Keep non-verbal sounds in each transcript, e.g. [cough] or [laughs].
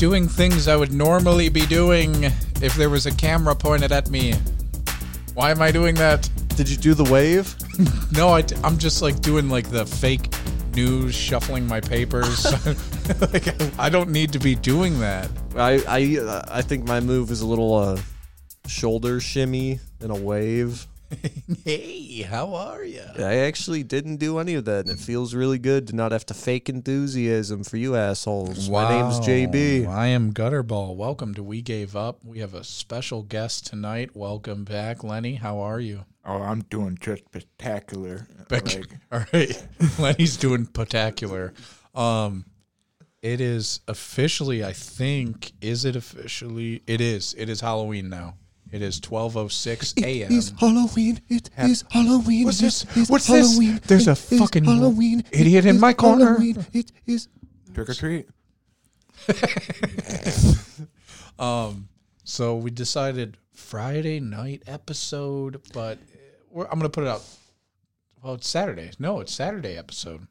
Doing things I would normally be doing if there was a camera pointed at me. Why am I doing that? Did you do the wave? [laughs] No, I, am just like doing like the fake news, shuffling my papers. [laughs] [laughs] like, I don't need to be doing that. I I uh, I think my move is a little uh, shoulder shimmy and a wave. [laughs] hey, how are you? I actually didn't do any of that, and it feels really good to not have to fake enthusiasm for you assholes. My name's JB. I am Gutterball. Welcome to We Gave Up. We have a special guest tonight. Welcome back, Lenny. How are you? Oh, I'm doing just spectacular. Bec- Like, [laughs] All right, [laughs] Lenny's doing spectacular. Um, it is officially, I think, is it officially? It is. It is Halloween now. It is twelve oh six a.m. It is Halloween. It is Halloween. What's this? What's this? There's a fucking Halloween. idiot in my corner. It is. trick or treat. [laughs] Um, so we decided Friday night episode, but we're, I'm gonna put it out. Well, it's Saturday. No, it's Saturday episode.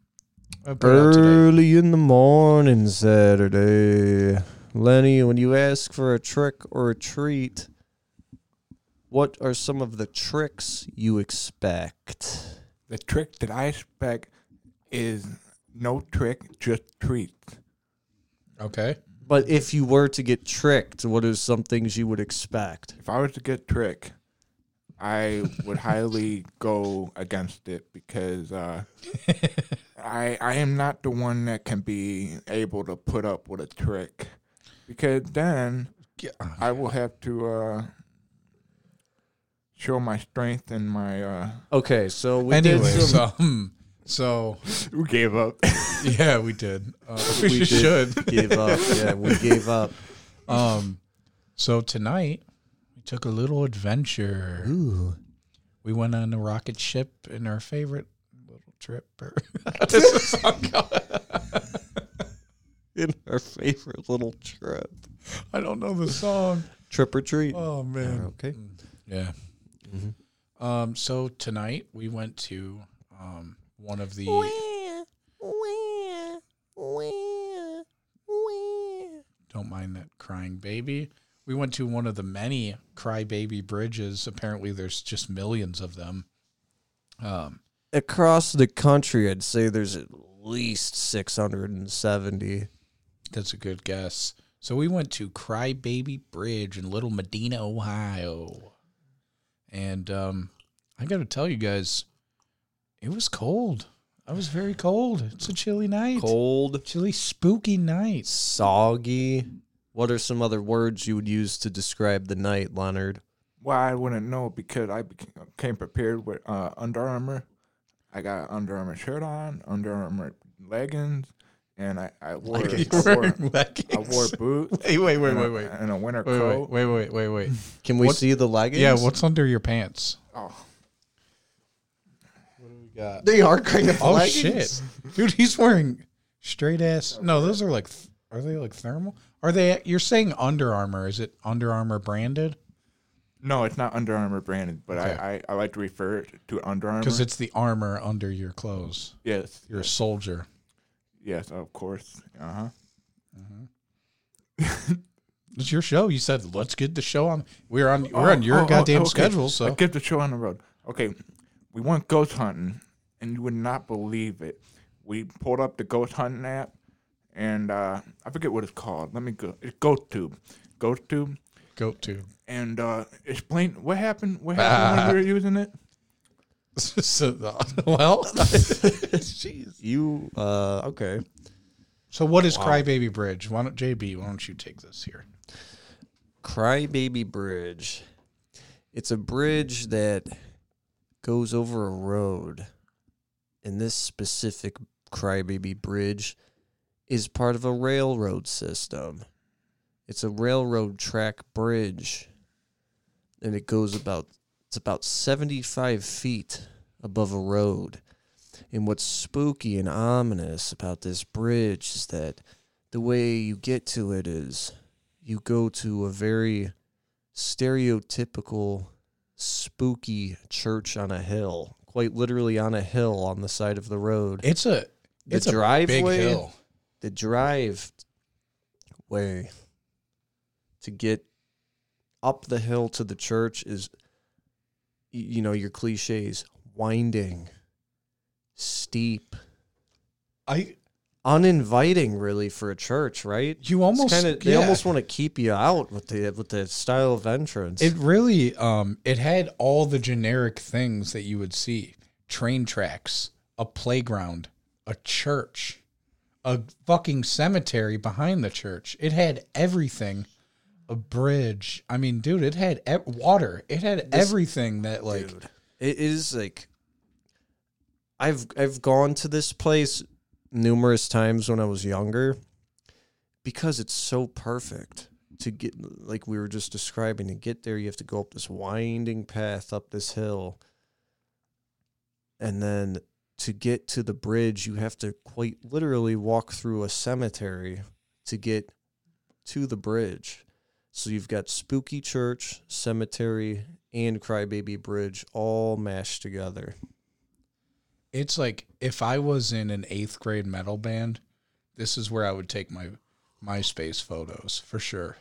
I'll put it out today. Early in the morning, Saturday. Lenny, when you ask for a trick or a treat, what are some of the tricks you expect? The trick that I expect is no trick, just treat. Okay. But if you were to get tricked, what are some things you would expect? If I was to get trick, I would highly [laughs] go against it because uh, [laughs] I I am not the one that can be able to put up with a trick because then I will have to uh, show my strength and my uh, Okay, so we anyway, did some, so so [laughs] who gave up. [laughs] yeah, we did. Uh, [laughs] we, We did. should. gave up. Yeah, we gave up. Um, so tonight we took a little adventure. Ooh. We went on a rocket ship in our favorite little trip. Or how does the song? In our favorite little trip. I don't know the song. Trip or treat. Oh man. Okay. Yeah. Mhm. Um. So tonight we went to um one of the. Don't mind that crying baby. We went to one of the many crybaby bridges. Apparently, there's just millions of them. Um. Across the country, I'd say there's at least 670. That's a good guess. So we went to Crybaby Bridge in Little Medina, Ohio. And um, I got to tell you guys, it was cold. I was very cold. It's a chilly night. Cold, Chilly, spooky night. soggy. What are some other words you would use to describe the night, Leonard? Well, I wouldn't know because I came prepared with uh, Under Armour. I got Under Armour shirt on, Under Armour leggings, and I, I wore, [laughs] [laughs] I wore, I wore boots. Wait, wait, wait, wait, wait. and a winter Wait, coat. wait, wait, wait, wait, wait. [laughs] Can we What- see the leggings? Yeah, what's under your pants? Oh, What do we got? They are kind of Oh leggings. shit, dude! He's wearing straight ass. Oh, no, those are like. Are they like thermal? Are they? You're saying Under Armour? Is it Under Armour branded? no, it's not Under Armour branded, but Okay. I, I, I like to refer it to Under Armour. Because it's the armor under your clothes. yes, You're a soldier. Yes, of course. Uh huh. Uh huh. It's your show. You said let's get the show on. We're on. We're on your Oh, oh, goddamn okay. schedule. So I get the show on the road. Okay, we went ghost hunting, and you would not believe it. We pulled up the ghost hunting app, and uh, I forget what it's called. Let me go. It's GhostTube. GhostTube. go to. And uh, explain what happened. What happened when [laughs] you were using it? [laughs] so, well, [laughs] jeez. You, uh, okay. So what is Crybaby Bridge? Why don't JB? Why don't you take this here? Crybaby Bridge. It's a bridge that goes over a road. And this specific Crybaby Bridge is part of a railroad system. It's a railroad track bridge. And it goes about it's about 75 feet above a road. And what's spooky and ominous about this bridge is that the way you get to it is you go to a very stereotypical spooky church on a hill, quite literally on a hill on the side of the road. It's a The it's a driveway, big hill. the drive way to get up the hill to the church is you know your cliches winding steep I uninviting really for a church right you almost kind of they yeah. almost want to keep you out with the with the style of entrance It really um it had all the generic things that you would see. Train tracks, a playground, a church, a fucking cemetery behind the church. It had everything. A bridge. I mean, dude, it had e- water. It had everything that like dude it is like i've i've gone to this place numerous times when i was younger because it's so perfect to get like we were just describing to get there you have to go up this winding path up this hill and then to get to the bridge you have to quite literally walk through a cemetery to get to the bridge so you've got spooky church cemetery and crybaby bridge all mashed together it's like if I was in an eighth grade metal band, this is where I would take my MySpace photos for sure.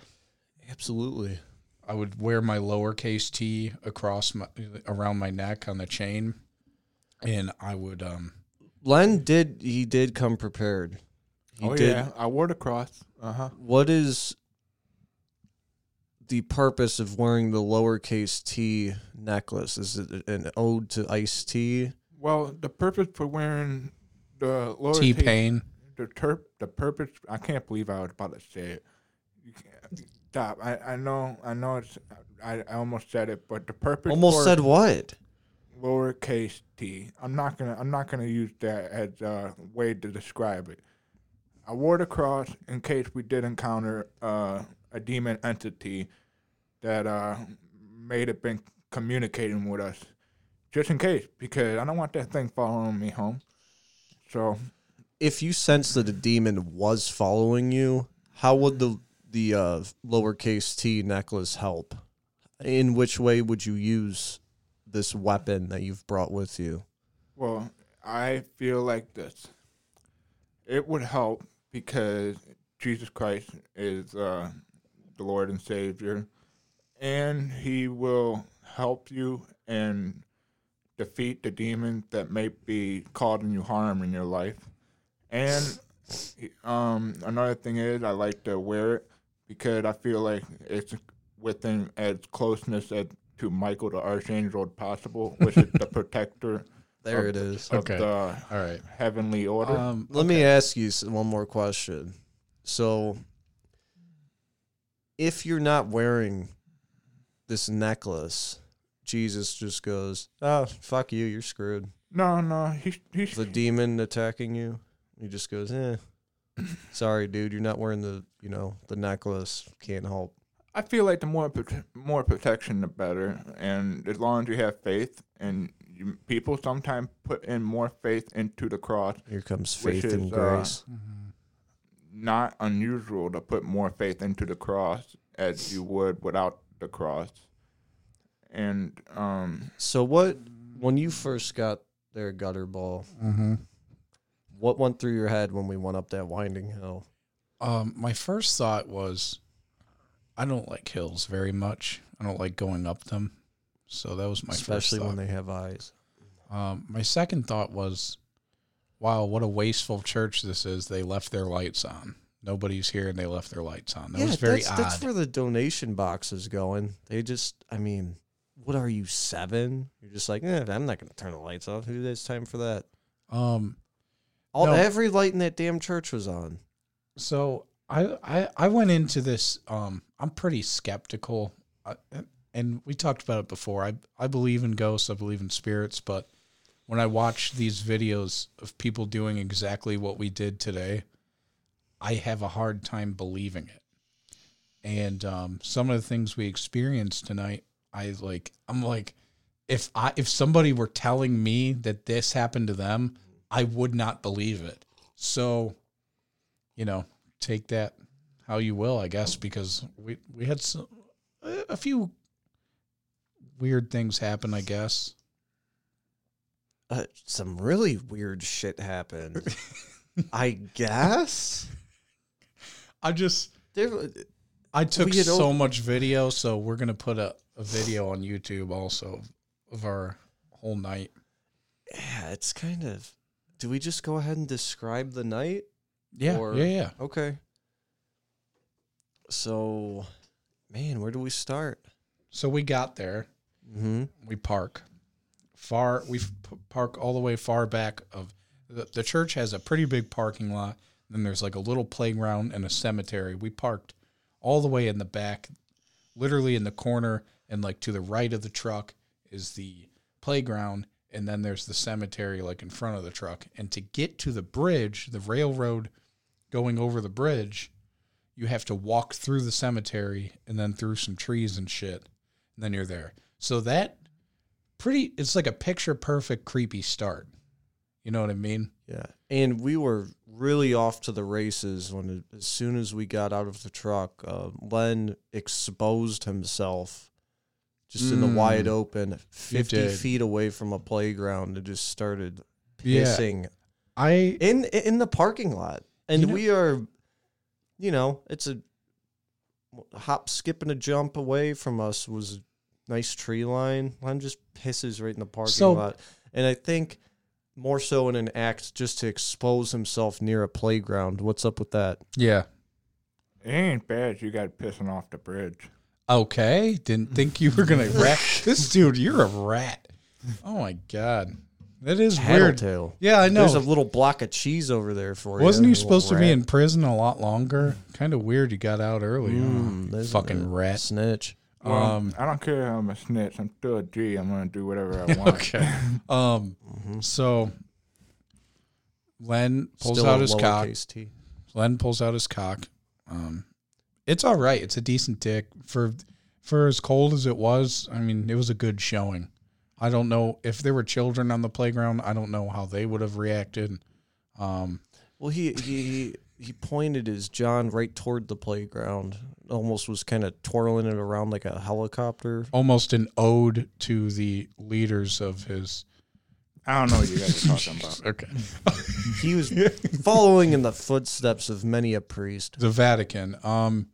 absolutely I would wear my lowercase t across my around my neck on the chain, and I would um len did he did come prepared he oh did yeah, I wore the cross. Uh huh. what is the purpose of wearing the lowercase t necklace is it an ode to Ice-T Well, the purpose for wearing the lowercase T T- Pain. the terp, the purpose. I can't believe I was about to say it. You can't, stop. I, I know. I know. It's. I, I almost said it, but the purpose. almost for said what lowercase t. I'm not gonna. I'm not gonna use that as a way to describe it. I wore the cross in case we did encounter uh, a demon entity that uh, may have been communicating with us, just in case, because I don't want that thing following me home. So if you sense that a demon was following you, how would the the uh, lowercase t necklace help? In which way would you use this weapon that you've brought with you? Well, I feel like this. It would help because Jesus Christ is uh, the Lord and Savior, and He will help you and defeat the demons that may be causing you harm in your life. And um, another thing is, I like to wear it because I feel like it's within as closeness as to Michael the Archangel as possible, which is the [laughs] protector There of- it is. of Okay. the All right. heavenly order. Um, Let me ask you one more question. So, if you're not wearing this necklace, Jesus just goes, "Oh, fuck you, you're screwed." no, no, he's he's The demon attacking you, he just goes, "Eh, sorry, dude, you're not wearing the, you know, the necklace. Can't help." I feel like the more prote- more protection, the better. And as long as you have faith, and you, people sometimes put in more faith into the cross. Here comes faith and is, uh, grace. Not unusual to put more faith into the cross as you would without the cross. And um, So, what when you first got there, Gutterball? hmm What went through your head when we went up that winding hill? Um, my first thought was, I don't like hills very much. I don't like going up them. So that was my Especially first when thought. they have eyes. Um, my second thought was, wow, what a wasteful church this is. They left their lights on. Nobody's here and they left their lights on. That was very that's, odd. that's where the donation box is going. They just, I mean, what are you seven? You're just like, eh, I'm not going to turn the lights off. Who has time for that? um, All No. every light in that damn church was on. So I, I I went into this. Um, I'm pretty skeptical, uh, and we talked about it before. I I believe in ghosts. I believe in spirits, but when I watch these videos of people doing exactly what we did today, I have a hard time believing it. And um, some of the things we experienced tonight, I like. I'm like, if I if somebody were telling me that this happened to them, I would not believe it. So you know, take that how you will, I guess, because we we had some, a few weird things happen, I guess. Uh, some really weird shit happened. [laughs] I guess. I just There, I took so much video, so we're gonna put a, a video on YouTube also of our whole night. yeah, it's kind of. Do we just go ahead and describe the night? Yeah, Or- yeah, yeah. Okay. So, man, where do we start? So we got there. Mm-hmm. We park far. We park all the way far back of the, the church has a pretty big parking lot. Then there's like a little playground and a cemetery. We parked all the way in the back, literally in the corner, and like to the right of the truck is the playground, and then there's the cemetery like in front of the truck. And to get to the bridge, the railroad going over the bridge, you have to walk through the cemetery and then through some trees and shit, and then you're there. So that pretty it's like a picture perfect creepy start. You know what I mean? Yeah, and we were really off to the races when, as soon as we got out of the truck, uh, Len exposed himself just in the Mm. wide open, fifty feet away from a playground, and just started Yeah. pissing I in in the parking lot, and You know- we are, you know, it's a hop, skip, and a jump away from us was nice tree line. Len just pisses right in the parking So- lot, and I think more so in an act just to expose himself near a playground. What's up with that? yeah. It ain't bad. You got pissing off the bridge. Okay. Didn't think you were gonna [laughs] rat this dude, you're a rat. Oh my god. That is weird. Yeah, I know. There's a little block of cheese over there for you. Wasn't you little supposed to be in prison a lot longer? Kind of weird you got out early. Mm, huh? Fucking a rat. snitch? Well, Um, I don't care how I'm a snitch. I'm still a G. I'm gonna do whatever I [laughs] want. Okay. [laughs] Um Mhm. so Len pulls Still out his cock. lowercase t. Len pulls out his cock. Um, it's all right. It's a decent dick for for as cold as it was. I mean, it was a good showing. I don't know if there were children on the playground. I don't know how they would have reacted. Um, Well, he he he pointed his John right toward the playground. Almost was kind of twirling it around like a helicopter. almost an ode to the leaders of his. I don't know what you guys are talking about. [laughs] Okay, [laughs] He was following in the footsteps of many a priest. the Vatican. Um,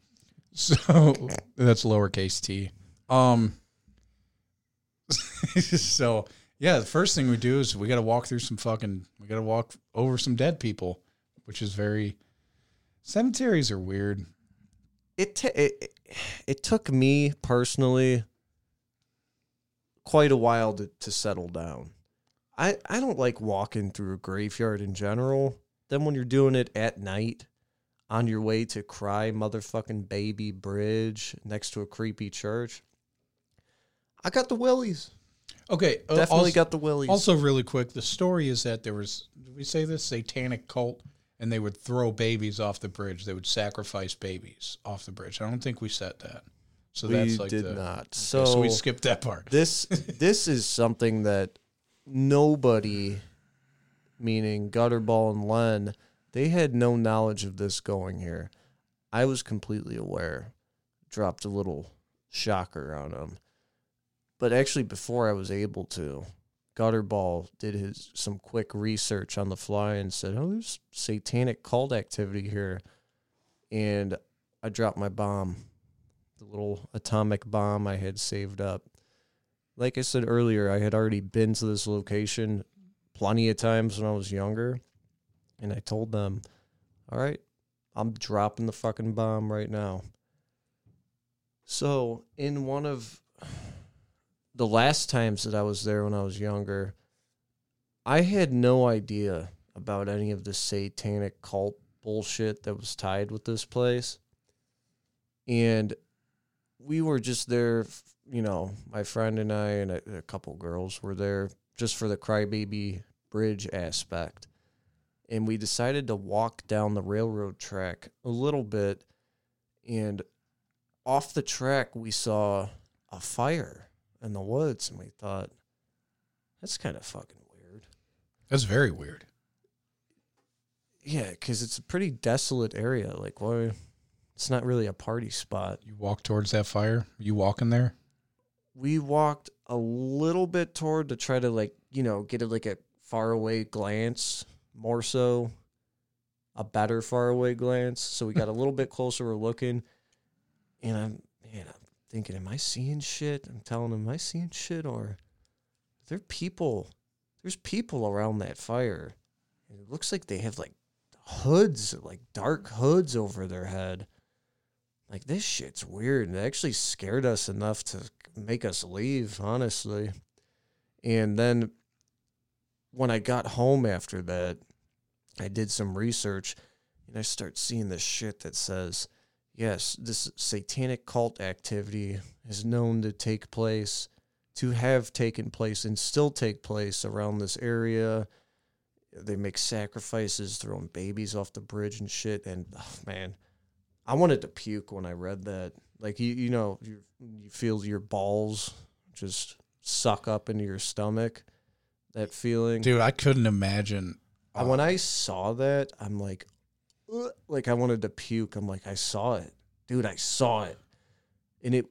so [laughs] that's lowercase t. Um, so yeah, the first thing we do is we got to walk through some fucking. We got to walk over some dead people, which is very. Cemeteries are weird. It ta it, it took me personally quite a while to, to settle down. I I don't like walking through a graveyard in general. Then when you're doing it at night on your way to Cry Motherfucking Baby Bridge next to a creepy church, I got the willies. Okay, uh, Definitely also, got the willies. Also, really quick, the story is that there was. Did we say this satanic cult? And they would throw babies off the bridge. They would sacrifice babies off the bridge. I don't think we said that. So we that's like We did the, not. okay, So, so we skipped that part. this [laughs] this is something that nobody, meaning Gutterball and Len, they had no knowledge of this going here. I was completely aware. Dropped a little shocker on them, but actually, before I was able to, Gutterball did his some quick research on the fly and said, "Oh, there's satanic cult activity here," and I dropped my bomb, the little atomic bomb I had saved up like I said earlier, I had already been to this location plenty of times when I was younger. And I told them, all right, I'm dropping the fucking bomb right now. So, in one of the last times that I was there when I was younger, I had no idea about any of the satanic cult bullshit that was tied with this place. And we were just there, you know, my friend and I and a, a couple girls were there just for the crybaby bridge aspect. And we decided to walk down the railroad track a little bit. And off the track, we saw a fire in the woods. And we thought, that's kind of fucking weird. That's very weird. Yeah, because it's a pretty desolate area. Like, why? It's not really a party spot. You walk towards that fire. You walking there? we walked a little bit toward to try to like you know get a, like a far away glance more so a better far away glance. So we got a little bit closer. We're looking, and I'm man, I'm thinking, am I seeing shit? I'm telling him, am I seeing shit or there are people? There's people around that fire. And it looks like they have like hoods, like dark hoods over their head. Like this shit's weird. And it actually scared us enough to make us leave, honestly. And then when I got home after that, I did some research and I start seeing this shit that says, yes, this satanic cult activity is known to take place, to have taken place and still take place around this area. They make sacrifices, throwing babies off the bridge and shit. And oh, man, I wanted to puke when I read that. Like you, you know, you you feel your balls just suck up into your stomach. That feeling, Dude, I couldn't imagine. when I saw that, I'm like, like I wanted to puke. I'm like, I saw it, dude. I saw it, and it.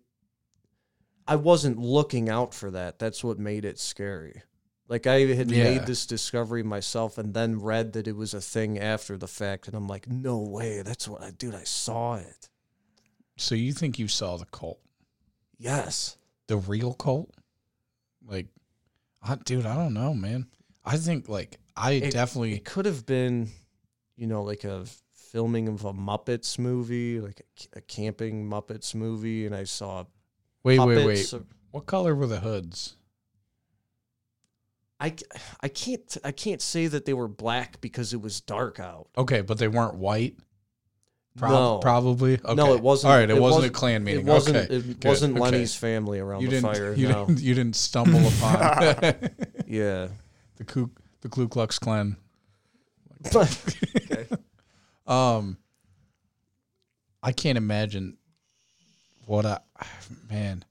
I wasn't looking out for that. That's what made it scary. Like I had Yeah. made this discovery myself, and then read that it was a thing after the fact, and I'm like, no way. That's what I, dude. I saw it. So you think you saw the cult? Yes. The real cult? Like, I, dude, I don't know, man. I think like I It- definitely It could have been, you know, like a filming of a Muppets movie, like a, a camping Muppets movie, and I saw wait, wait, wait. What color were the hoods? I, I can't I can't say that they were black because it was dark out. Okay, but they weren't white. Prob- No. probably. Okay. No, it wasn't- All right, it, it wasn't, wasn't- a Klan meeting. It wasn't okay. it good, wasn't okay. Lenny's family around You the didn't. fire. you no. didn't. You didn't stumble upon [laughs] [laughs] yeah. the Ku the Ku Klux Klan. [laughs] Um, I can't imagine what I, man.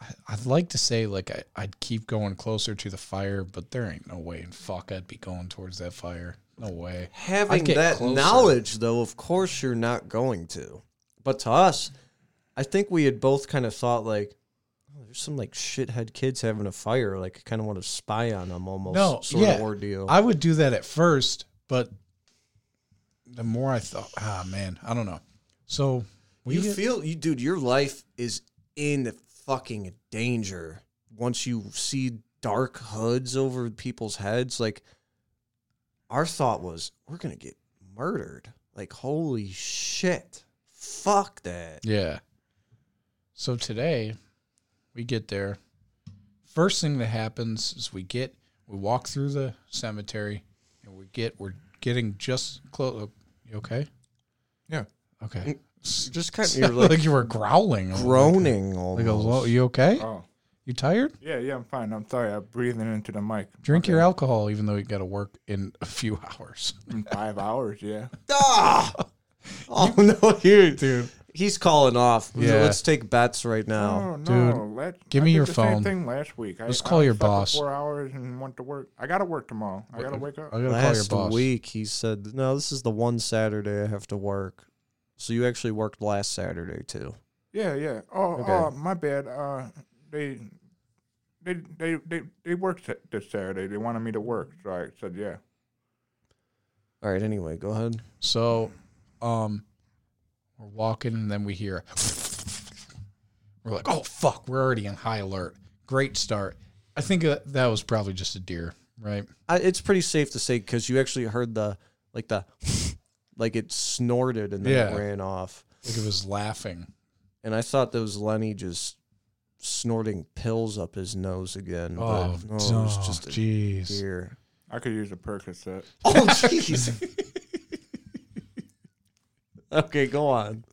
I, I'd like to say like I, I'd keep going closer to the fire, but there ain't no way in fuck I'd be going towards that fire. No way. Having that closer. knowledge though, of course you're not going to. But to us, I think we had both kind of thought like oh, there's some like shithead kids having a fire. Like, I kind of want to spy on them almost. No, sort yeah. of ordeal. I would do that at first, but the more I thought, ah man, I don't know. So we you get- feel you dude your life is in fucking danger once you see dark hoods over people's heads like our thought was we're gonna get murdered like holy shit fuck that Yeah. So today, we get there. First thing that happens is we get we walk through the cemetery, and we get we're getting just close. You okay? Yeah. Okay. just [laughs] kind of You're you're like you were growling, groaning Like a almost low, you okay? Oh, You tired? yeah, yeah, I'm fine. I'm sorry. I'm breathing into the mic. Drink Okay. your alcohol, even though you got to work in a few [laughs] hours. In five hours, yeah. [laughs] ah! oh no here Dude, he's calling off Yeah. let's take bets right now No, Dude, no. Let, give I me did your the phone. Same thing last week. I, Let's I call your slept boss. Four hours and went to work. I got to work tomorrow. I got to wake up. I gotta call your Last boss. week he said, "No, this is the one Saturday I have to work." So you actually worked last Saturday too. Yeah, yeah. Oh, Okay. oh, my bad. Uh, they, they, they, they, they worked sa- this Saturday. They wanted me to work, so I said, yeah. All right. Anyway, go ahead. So, um, we're walking, and then we hear. We're like, "Oh fuck!" We're already on high alert. Great start. I think that, that was probably just a deer, right? I, it's pretty safe to say because you actually heard the like the like it snorted and then Yeah. it ran off, Like it was laughing. and I thought that was Lenny just snorting pills up his nose again. Oh, but no, it was just a jeez. deer. I could use a Percocet. Oh [laughs] jeez. [laughs] okay, go on.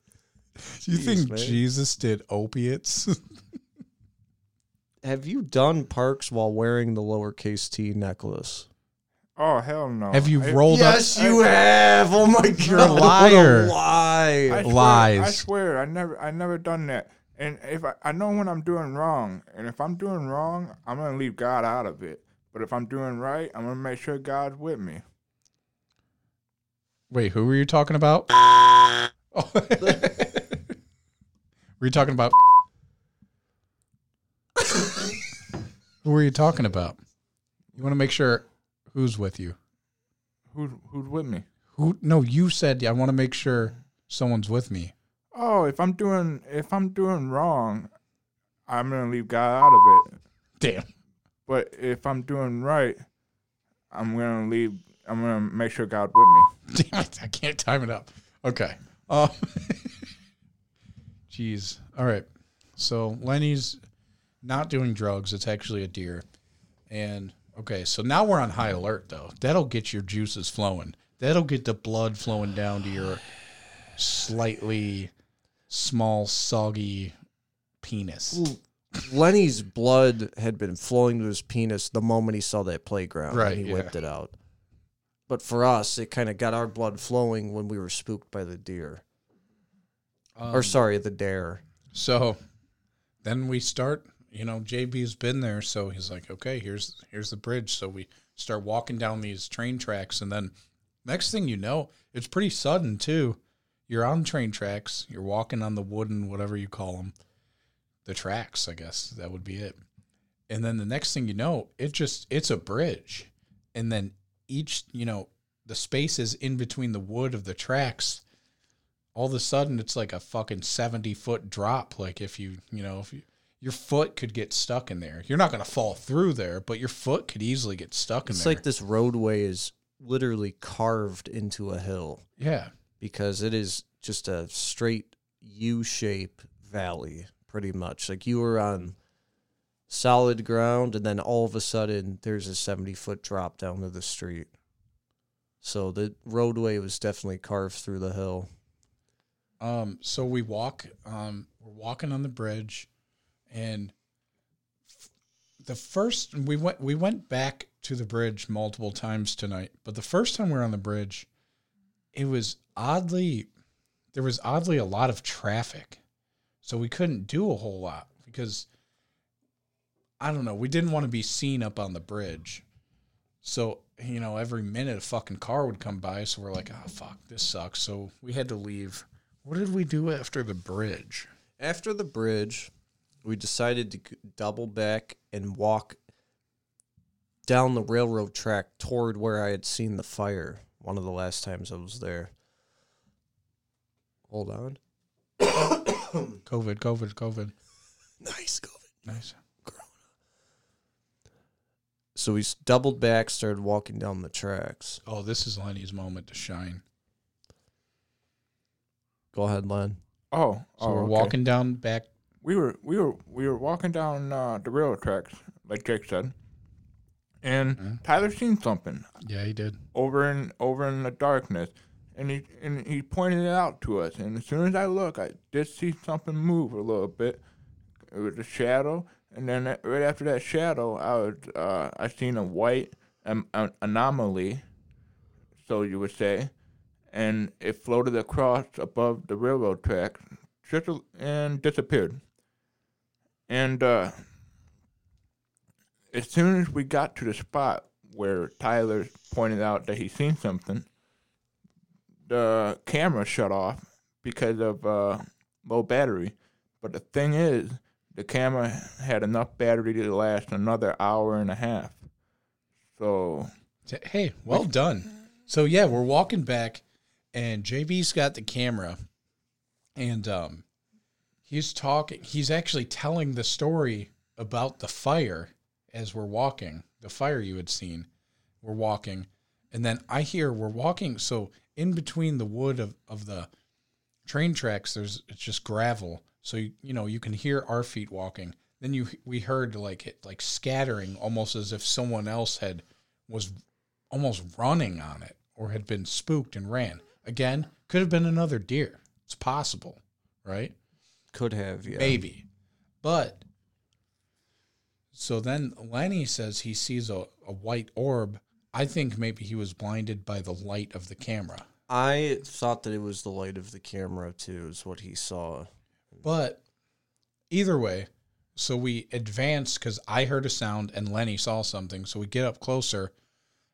Do you Jeez, think man. Jesus did opiates? [laughs] Have you done parks while wearing the lowercase t necklace? Oh hell no! Have you I- rolled up? Yes, you have. Oh my [laughs] god, You're a liar. lie. I swear, Lies. I swear, I never, I never done that. And if I, I know when I'm doing wrong, and if I'm doing wrong, I'm gonna leave God out of it. But if I'm doing right, I'm gonna make sure God's with me. Wait, who were you talking about? Oh. [laughs] [laughs] were you talking about? who were you talking about? You want to make sure who's with you. Who's who's with me? Who? No, you said I want to make sure someone's with me. Oh, if I'm doing if I'm doing wrong, I'm gonna leave God out of it. Damn. But if I'm doing right, I'm gonna leave. I'm gonna make sure God with me. [laughs] Damn it! I can't time it up. Okay. Um. [laughs] Jeez. All right. So Lenny's not doing drugs. It's actually a deer. And okay, so now we're on high alert though. That'll get your juices flowing. That'll get the blood flowing down to your slightly small, soggy penis. Lenny's blood had been flowing to his penis the moment he saw that playground. Right, And he yeah. whipped it out. But for us, it kind of got our blood flowing when we were spooked by the deer. or Um, sorry, the dare. So then we start, you know, JB's been there, so he's like, okay, here's here's the bridge. So we start walking down these train tracks and then next thing you know, it's pretty sudden too. You're on train tracks, you're walking on the wooden whatever you call them. The tracks, I guess that would be it. And then the next thing you know, it just it's a bridge. And then each, you know, the spaces in between the wood of the tracks all of a sudden it's like a fucking 70 foot drop. Like if you you know if you your foot could get stuck in there. You're not going to fall through there but your foot could easily get stuck in It's there. like this roadway is literally carved into a hill. Yeah. Because it is just a straight U shape valley, pretty much. Like you were on solid ground, and then all of a sudden there's a 70 foot drop down to the street. So the roadway was definitely carved through the hill. um so we walk um we're walking on the bridge and the first we went we went back to the bridge multiple times tonight but the first time we were on the bridge it was oddly there was oddly a lot of traffic so we couldn't do a whole lot because i don't know. We didn't want to be seen up on the bridge. So you know every minute a fucking car would come by so we're like oh fuck this sucks. So we had to leave. What did we do after the bridge? After the bridge, we decided to double back and walk down the railroad track toward where I had seen the fire one of the last times I was there. Hold on. [coughs] covid covid covid. [coughs] Nice COVID. nice So we doubled back, started walking down the tracks. oh this is lenny's moment to shine Go ahead, Len. Oh, so oh, we're okay. walking down back We were we were we were walking down uh, the railroad tracks, like Jake said, and Mhm. Tyler seen something yeah he did over in over in the darkness, and he and he pointed it out to us. And as soon as I look, I did see something move a little bit. It was a shadow, and then right after that shadow, I was uh, I seen a white um, an anomaly, so you would say, and it floated across above the railroad track, just and disappeared. And uh, as soon as we got to the spot where Tyler pointed out that he seen something, the camera shut off because of uh, low battery. But the thing is, the camera had enough battery to last another hour and a half. So Hey, well done. So yeah, we're walking back, and JB's got the camera, and um, he's talking. He's actually telling the story about the fire as we're walking. The fire you had seen. We're walking, and then I hear we're walking. So in between the wood of of the train tracks, there's it's just gravel. So you, you know you can hear our feet walking. Then you we heard like it like scattering, almost as if someone else had was almost running on it or had been spooked and ran. Again, could have been another deer. It's possible, right? Could have, yeah. Maybe. But so then Lenny says he sees a, a white orb. I think maybe he was blinded by the light of the camera. I thought that it was the light of the camera too, is what he saw. But either way, so we advance because I heard a sound and Lenny saw something. So we get up closer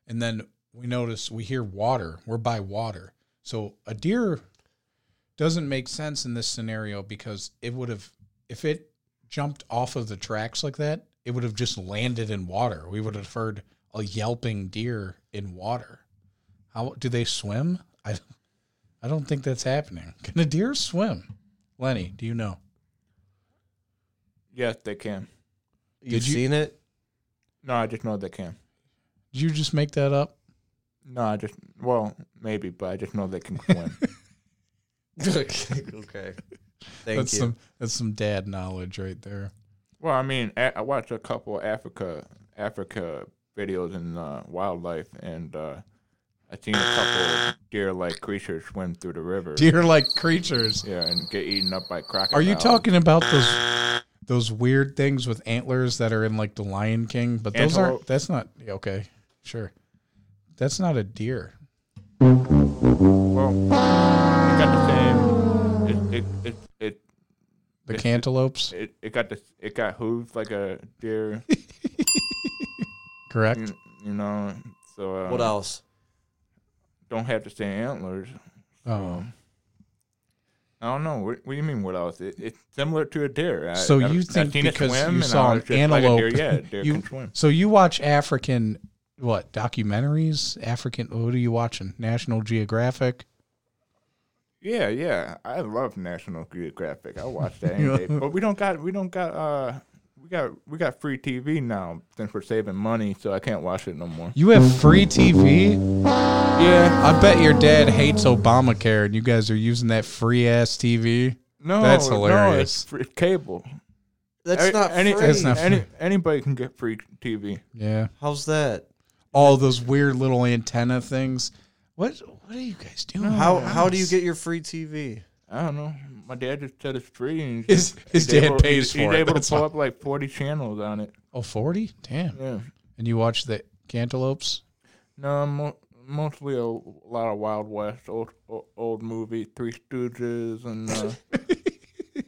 and then we notice we hear water. We're by water. So a deer doesn't make sense in this scenario because it would have, if it jumped off of the tracks like that, it would have just landed in water. We would have heard a yelping deer in water. How do they swim? I, I don't think that's happening. Can a deer swim? Lenny, do you know? Yes, they can. You've you- seen it? No, I just know they can. Did you just make that up? No, I just well maybe, but I just know they can swim. [laughs] [laughs] okay. okay. Thank that's you. some that's some dad knowledge right there. well, I mean, a- I watched a couple Africa Africa videos in uh, wildlife, and uh, I seen a couple deer-like creatures swim through the river. Deer like creatures. Yeah, and get eaten up by crocodiles. Are you talking about those those weird things with antlers that are in like the Lion King? But those aren't. That's not okay. Sure, that's not a deer. Well, it got the same. It it it it The It's- cantaloupes, it, it got the it got hooves like a deer. [laughs] correct? you, you know, so uh, what else? Don't have to same antlers. Oh, I don't know. What, what do you mean? What else? It, it's similar to a deer. I, So I, you I think because swim, you saw an just like deer, antelope- yeah, [laughs] deer you- can swim. so you watch African what documentaries? African. What are you watching? National Geographic. Yeah, yeah. I love National Geographic. I watch that [laughs] any day. But we don't got we don't got uh got we got free TV now since we're saving money, so I can't watch it no more. You have free TV. Yeah. I bet your dad hates Obamacare, and you guys are using that free ass TV. No, That's hilarious. No, hilarious. it's free cable. That's Any- not any, free. That's not any, free. anybody can get free TV. Yeah. How's that? all those weird little antenna things. What what are you guys doing? How how do you get your free TV? I don't know. My dad just set it's free. And His- his he's dad able, pays he's, he's for it, able that's to pull up like 40 channels on it. Oh, 40? Damn. Yeah. And you watch the cantaloupes? No, mo- mostly a lot of Wild West, old old, old movie, Three Stooges, and uh,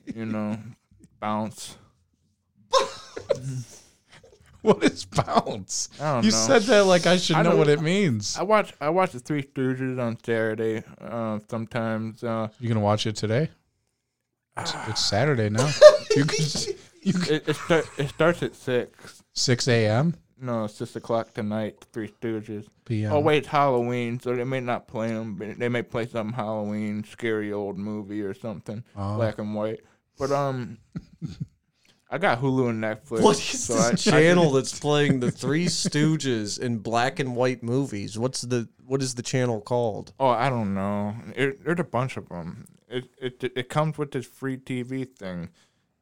[laughs] you know, Bounce. [laughs] What is bounce? I don't You know. said that like I should I know don't- what it means. I watch I watch the Three Stooges on Saturday. Uh, sometimes. Uh, You gonna watch it today? It's, it's [sighs] Saturday now. [laughs] You can, you can, it it, start, it starts at six. 6 a.m. No, it's six o'clock tonight. Three Stooges. p.m. Oh wait, it's Halloween, so they may not play them. But they may play some Halloween scary old movie or something, Oh. black and white. But um, I got Hulu and Netflix. What is so this I- I channel just- that's [laughs] playing the Three Stooges in black and white movies? What's the what is the channel called? Oh, I don't know. It, there's a bunch of them. It, it it comes with this free TV thing.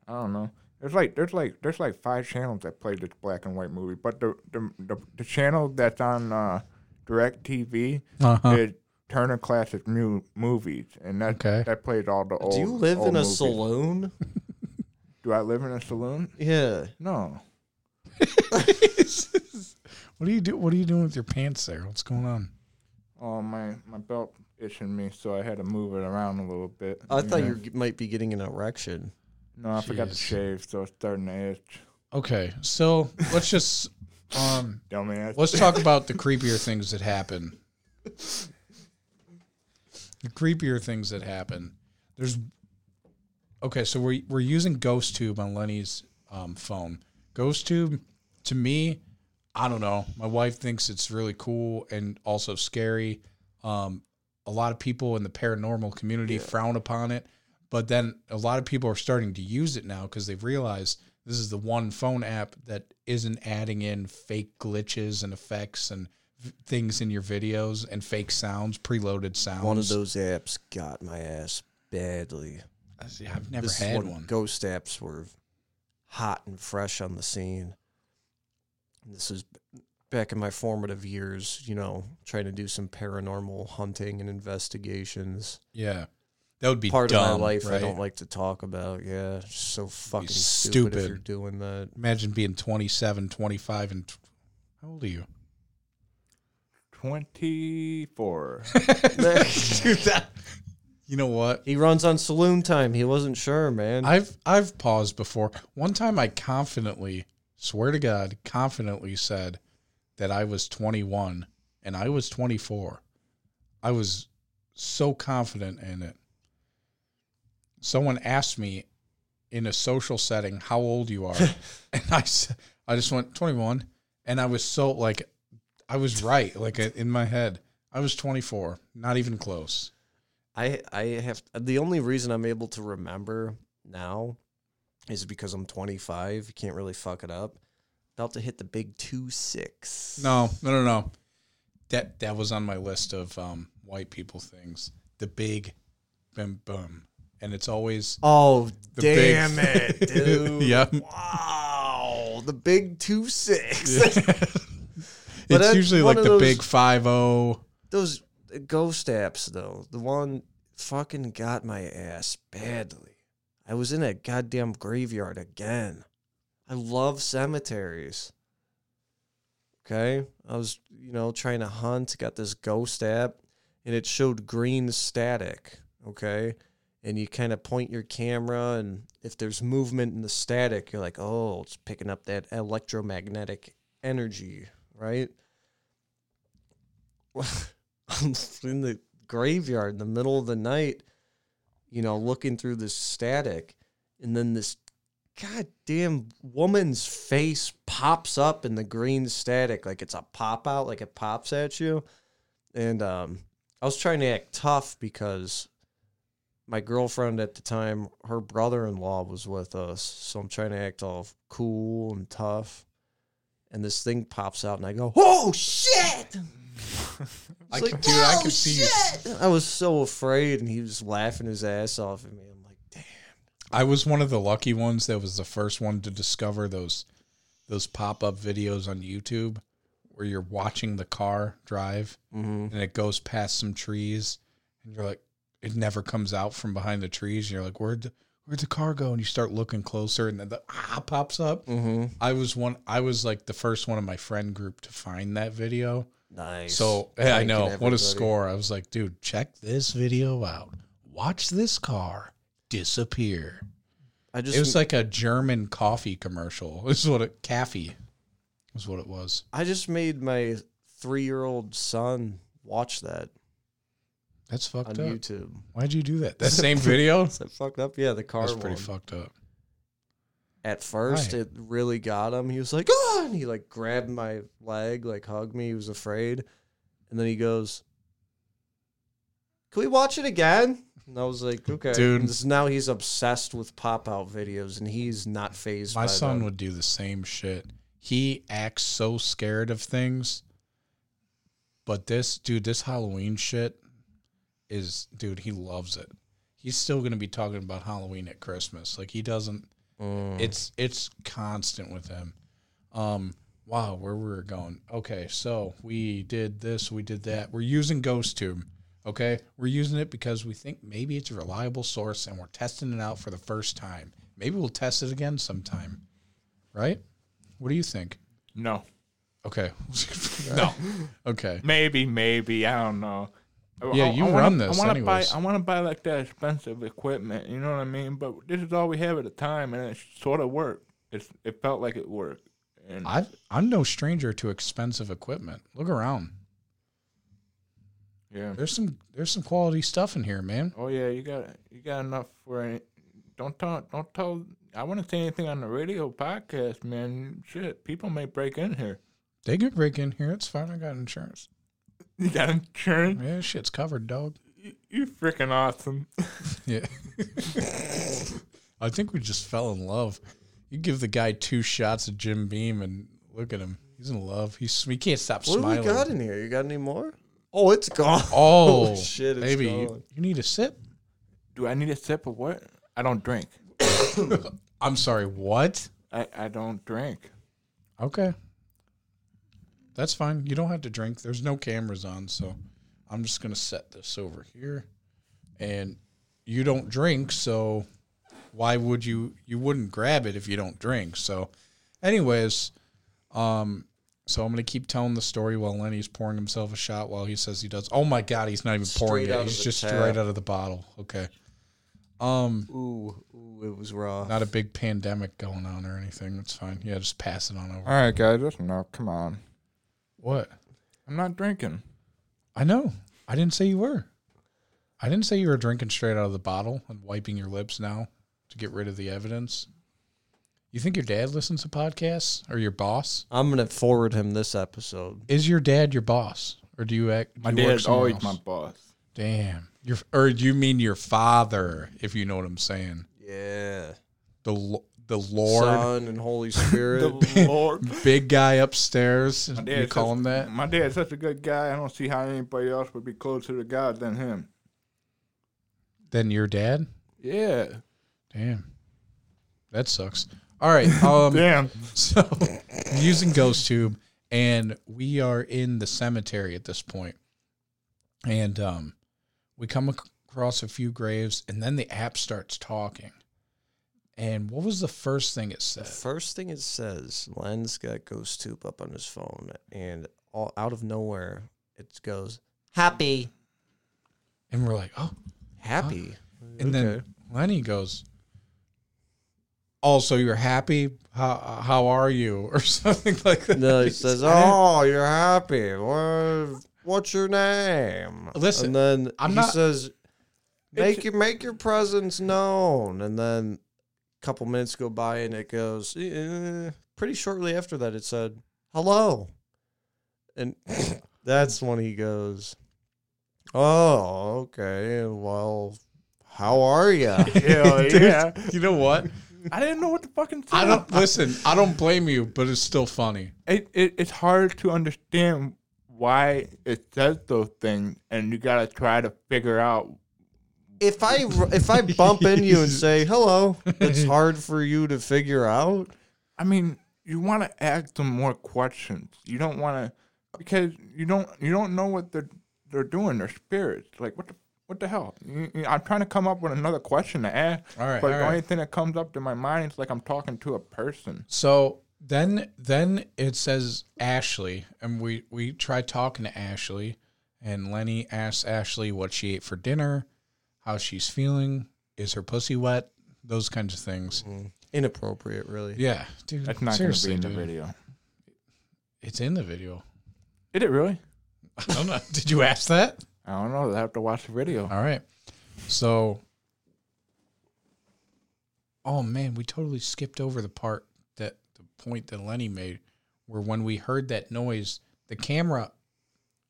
I don't know. There's like there's like there's like five channels that play this black and white movie, but the the the, the channel that's on uh, DirecTV Uh-huh. is Turner Classic New Movies, and that Okay. that plays all the old. Do you live in a movies. saloon? Do I live in a saloon? Yeah. No. [laughs] What do you do? What are you doing with your pants there? What's going on? Oh my my belt itching me, so I had to move it around a little bit. I thought know? you might be getting an erection. No, I forgot to shave, so it's starting to itch. Okay, so let's just um Dumbass. let's talk about the creepier things that happen. The creepier things that happen. There's okay, so we're we're using GhostTube on Lenny's um, phone. GhostTube, to me, I don't know. My wife thinks it's really cool and also scary. Um, a lot of people in the paranormal community frown upon it, but then a lot of people are starting to use it now because they've realized this is the one phone app that isn't adding in fake glitches and effects and v- things in your videos and fake sounds, preloaded sounds. One of those apps got my ass badly. I see, I've never this had when one. Ghost apps were hot and fresh on the scene. And this is back in my formative years, you know, trying to do some paranormal hunting and investigations. Yeah, that would be Part dumb, of my life I don't like to talk about. Yeah, it's so fucking stupid, stupid. if you're doing that. Imagine being 27, 25, and tw- how old are you? 24. [laughs] [laughs] You know what? he runs on saloon time. He wasn't sure, man. I've I've paused before. One time I confidently, swear to God, confidently said that I was 21 and I was 24. I was so confident in it. Someone asked me in a social setting how old you are, [laughs] and I I just went 21, and I was so like I was right, like uh, in my head. I was 24. Not even close. I I have the only reason I'm able to remember now is because I'm 25. You can't really fuck it up. About to hit the big two six. No, no, no, no. That that was on my list of um, white people things. The big bim bum, and it's always Oh The big- damn it, [laughs] dude! Yep. Wow, the big two six. [laughs] it's usually like the those- big five zero. Those ghost apps though, the one fucking got my ass badly. I was in a goddamn graveyard again. I love cemeteries. Okay, I was you know trying to hunt. Got this ghost app, and it showed green static. Okay, and you kind of point your camera, and if there's movement in the static, you're like, oh, it's picking up that electromagnetic energy, right? I'm [laughs] in the graveyard in the middle of the night, you know, looking through this static, and then this goddamn woman's face pops up in the green static like it's a pop out, like it pops at you. And um, I was trying to act tough because my girlfriend at the time, her brother in law was with us. So I'm trying to act all cool and tough. And this thing pops out, and I go, "Oh shit!" [laughs] I It's can, like, dude, I "Oh, can see shit!" I was so afraid, and he was laughing his ass off at me. I'm like. I was one of the lucky ones that was the first one to discover those those pop up videos on YouTube where you're watching the car drive Mm-hmm. and it goes past some trees and you're like it never comes out from behind the trees and you're like where'd the, where'd the car go and you start looking closer and then the ah pops up. Mm-hmm. I was one I was like the first one of my friend group to find that video. Nice. So yeah, I know what a score. I was like, dude, check this video out. Watch this car disappear. I just, It was like a German coffee commercial. This is what it K-fee was what it was. I just made my three-year-old son watch that That's on fucked up. YouTube. Why'd you do that? [laughs] That same video? Is that fucked up? Yeah, the car That's pretty fucked up. At first, it really got him. He was like, "Oh!" and he like grabbed my leg, like hugged me. He was afraid, and then he goes, "Can we watch it again?" And I was like, "Okay." Dude. And now he's obsessed with pop out videos, and he's not phased. My son them. would do the same shit. He acts so scared of things. But this dude, this Halloween shit is dude, he loves it. He's still gonna be talking about Halloween at Christmas. Like he doesn't Mm. it's it's constant with him. Um, wow, where we were going. Okay, so we did this, we did that. We're using GhostTube. Okay, we're using it because we think maybe it's a reliable source, and we're testing it out for the first time. Maybe we'll test it again sometime. Right? What do you think? No, Okay. [laughs] no. Okay. maybe, maybe I don't know. Yeah, I- you I wanna- run this I want to buy. I want to buy like that expensive equipment. You know what I mean? But this is all we have at the time, and it sort of worked. It's it felt like it worked. And I I'm no stranger to expensive equipment. Look around. Yeah. There's some there's some quality stuff in here, man. Oh yeah, you got you got enough for any. Don't tell. Don't tell. I wouldn't say anything on the radio podcast, man. Shit, people may break in here. They can break in here. It's fine. I got insurance. [laughs] You got insurance. Yeah, shit's covered, dog. You, you freaking awesome. [laughs] Yeah. I think we just fell in love. You give the guy two shots of Jim Beam and look at him. He's in love. He's he can't stop What do smiling. we got in here? You got any more? Oh, it's gone. [laughs] Oh, shit, it's baby, gone. you, you need a sip. Do I need a sip of what? I don't drink. [coughs] I'm sorry. What? I, I don't drink. Okay, that's fine. You don't have to drink. There's no cameras on, so I'm just gonna set this over here. And you don't drink, so why would you? You wouldn't grab it if you don't drink. So, anyways, um, so I'm gonna keep telling the story while Lenny's pouring himself a shot while he says he does. Oh my god, he's not even pouring Straight out it. He's just tap. straight out of the bottle. Okay. Um, Ooh, ooh, it was raw. not a big pandemic going on or anything. That's fine. Yeah, just pass it on over. All right, guys, that's enough. Come on. What? I'm not drinking. I know. I didn't say you were. I didn't say you were drinking straight out of the bottle and wiping your lips now to get rid of the evidence. You think your dad listens to podcasts or your boss? I'm gonna forward him this episode. Is your dad your boss or do you act? My do you dad's always else? my boss. Damn. Your or do you mean your father? If you know what I'm saying, Yeah. the the Lord, Son and Holy [laughs] Spirit. The Lord. big guy upstairs. My You call such- him that? My dad's such a good guy. I don't see how anybody else would be closer to God than him. Than your dad? Yeah. Damn. That sucks. All right. Um, Damn. [laughs] So using Ghost Tube, and we are in the cemetery at this point, and um, we come across a few graves, and then the app starts talking. And what was the first thing it The said? first thing it says, Len's got Ghost Tube up on his phone, and all, out of nowhere, it goes, Happy. And we're like, oh. Happy. And then Lenny goes, "Oh, so you're happy? How how are you?" [laughs] Or something like that. No, he says, "Oh, you're happy. What, what's your name?" Listen, and then I'm he not- says, "Make It's- your make your presence known." And then a couple minutes go by, and it goes. eh, pretty shortly after that, it said, "Hello," and [laughs] that's when he goes, "Oh, okay. Well, how are you?" [laughs] Hell Dude, yeah. You know what? I didn't know what the fucking. I don't [laughs] listen. I don't blame you, but it's still funny. It, it it's hard to understand why it says those things, and you gotta try to figure out. if I if I bump into you and [laughs] say hello, it's hard for you to figure out. I mean, you want to ask them more questions. You don't want to because you don't you don't know what they're they're doing. They're spirits. Like what the what the hell? You- you- I'm trying to come up with another question to ask. All right, but all the only right. thing that comes up to my mind is like I'm talking to a person. So then then it says Ashley, and we we tried talking to Ashley, and Lenny asks Ashley what she ate for dinner, how she's feeling, is her pussy wet, those kinds of things. Mm. Inappropriate, really. Yeah, dude. That's not going to be in the dude. video. It's in the video. Did it really? [laughs] I don't know. Did you ask that? I don't know. I have to watch the video. All right. So, oh man, we totally skipped over the part that the point that Lenny made, where when we heard that noise, the camera.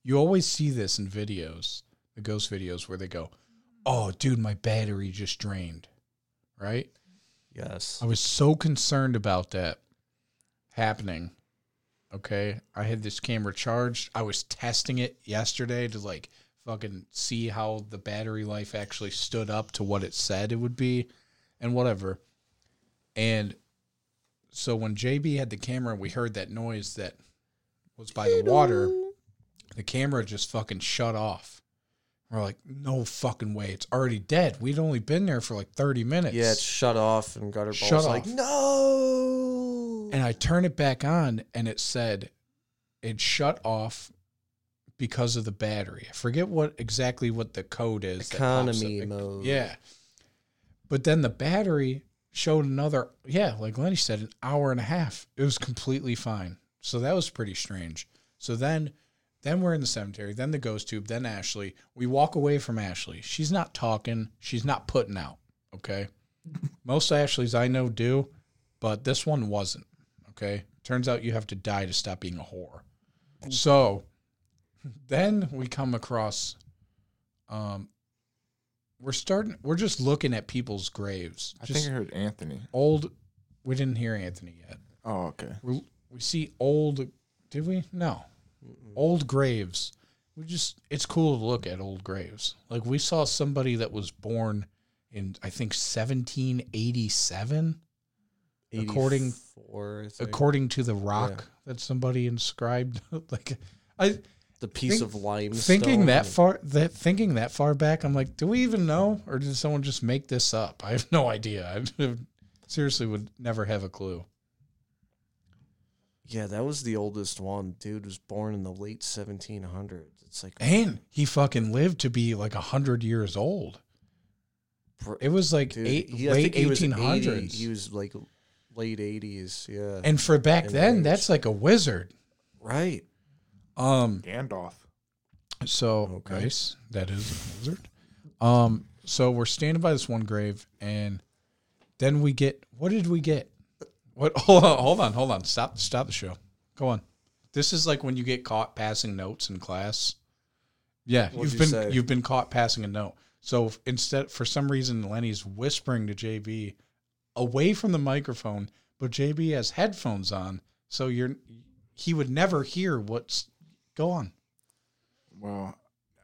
You always see this in videos, the ghost videos, where they go, "Oh, dude, my battery just drained," right? Yes. I was so concerned about that happening. Okay. I had this camera charged. I was testing it yesterday to like fucking see how the battery life actually stood up to what it said it would be and whatever. And so when JB had the camera, we heard that noise that was by the water. The camera just fucking shut off. We're like, no fucking way. It's already dead. We'd only been there for like 30 minutes. Yeah, it's shut off, and Gutterball's Shut like, off. no. and I turn it back on and it said it shut off because of the battery. I forget what exactly what the code is. Economy up. mode. Yeah. But then the battery showed another yeah, like Lenny said, an hour and a half. It was completely fine. So that was pretty strange. So then then we're in the cemetery, then the ghost tube, then Ashley. We walk away from Ashley. She's not talking, she's not putting out. Okay. [laughs] Most Ashleys I know do, but this one wasn't. Okay. Turns out you have to die to stop being a whore. So then we come across um we're starting we're just looking at people's graves. I Just think I heard Anthony. old we didn't hear Anthony yet. Oh, okay. We we see old did we? No. Old graves. We just it's cool to look at old graves. Like we saw somebody that was born in I think 1787 according- 84, I think. according to the rock that somebody inscribed [laughs] like I the piece think- of limestone. thinking that far that thinking that far back i'm like do we even know or did someone just make this up [laughs] i have no idea i [laughs] seriously would never have a clue Yeah, that was the oldest one. Dude was born in the late 1700s. It's like and he fucking lived to be like 100 years old it was like dude, eight, he- late think he was 1800s he was like late 80s. Yeah. and for back in then age. that's like a wizard right. Um Gandalf. So Okay. nice. That is a wizard. Um, so we're standing by this one grave, and then we get what did we get? What? [laughs] Hold on, hold on, hold on. Stop, stop the show. Go on. This is like when you get caught passing notes in class. Yeah, What'd you've you been say? you've been caught passing a note. So instead, for some reason, Lenny's whispering to JB away from the microphone, but JB has headphones on, so you're he would never hear what's go on. Well,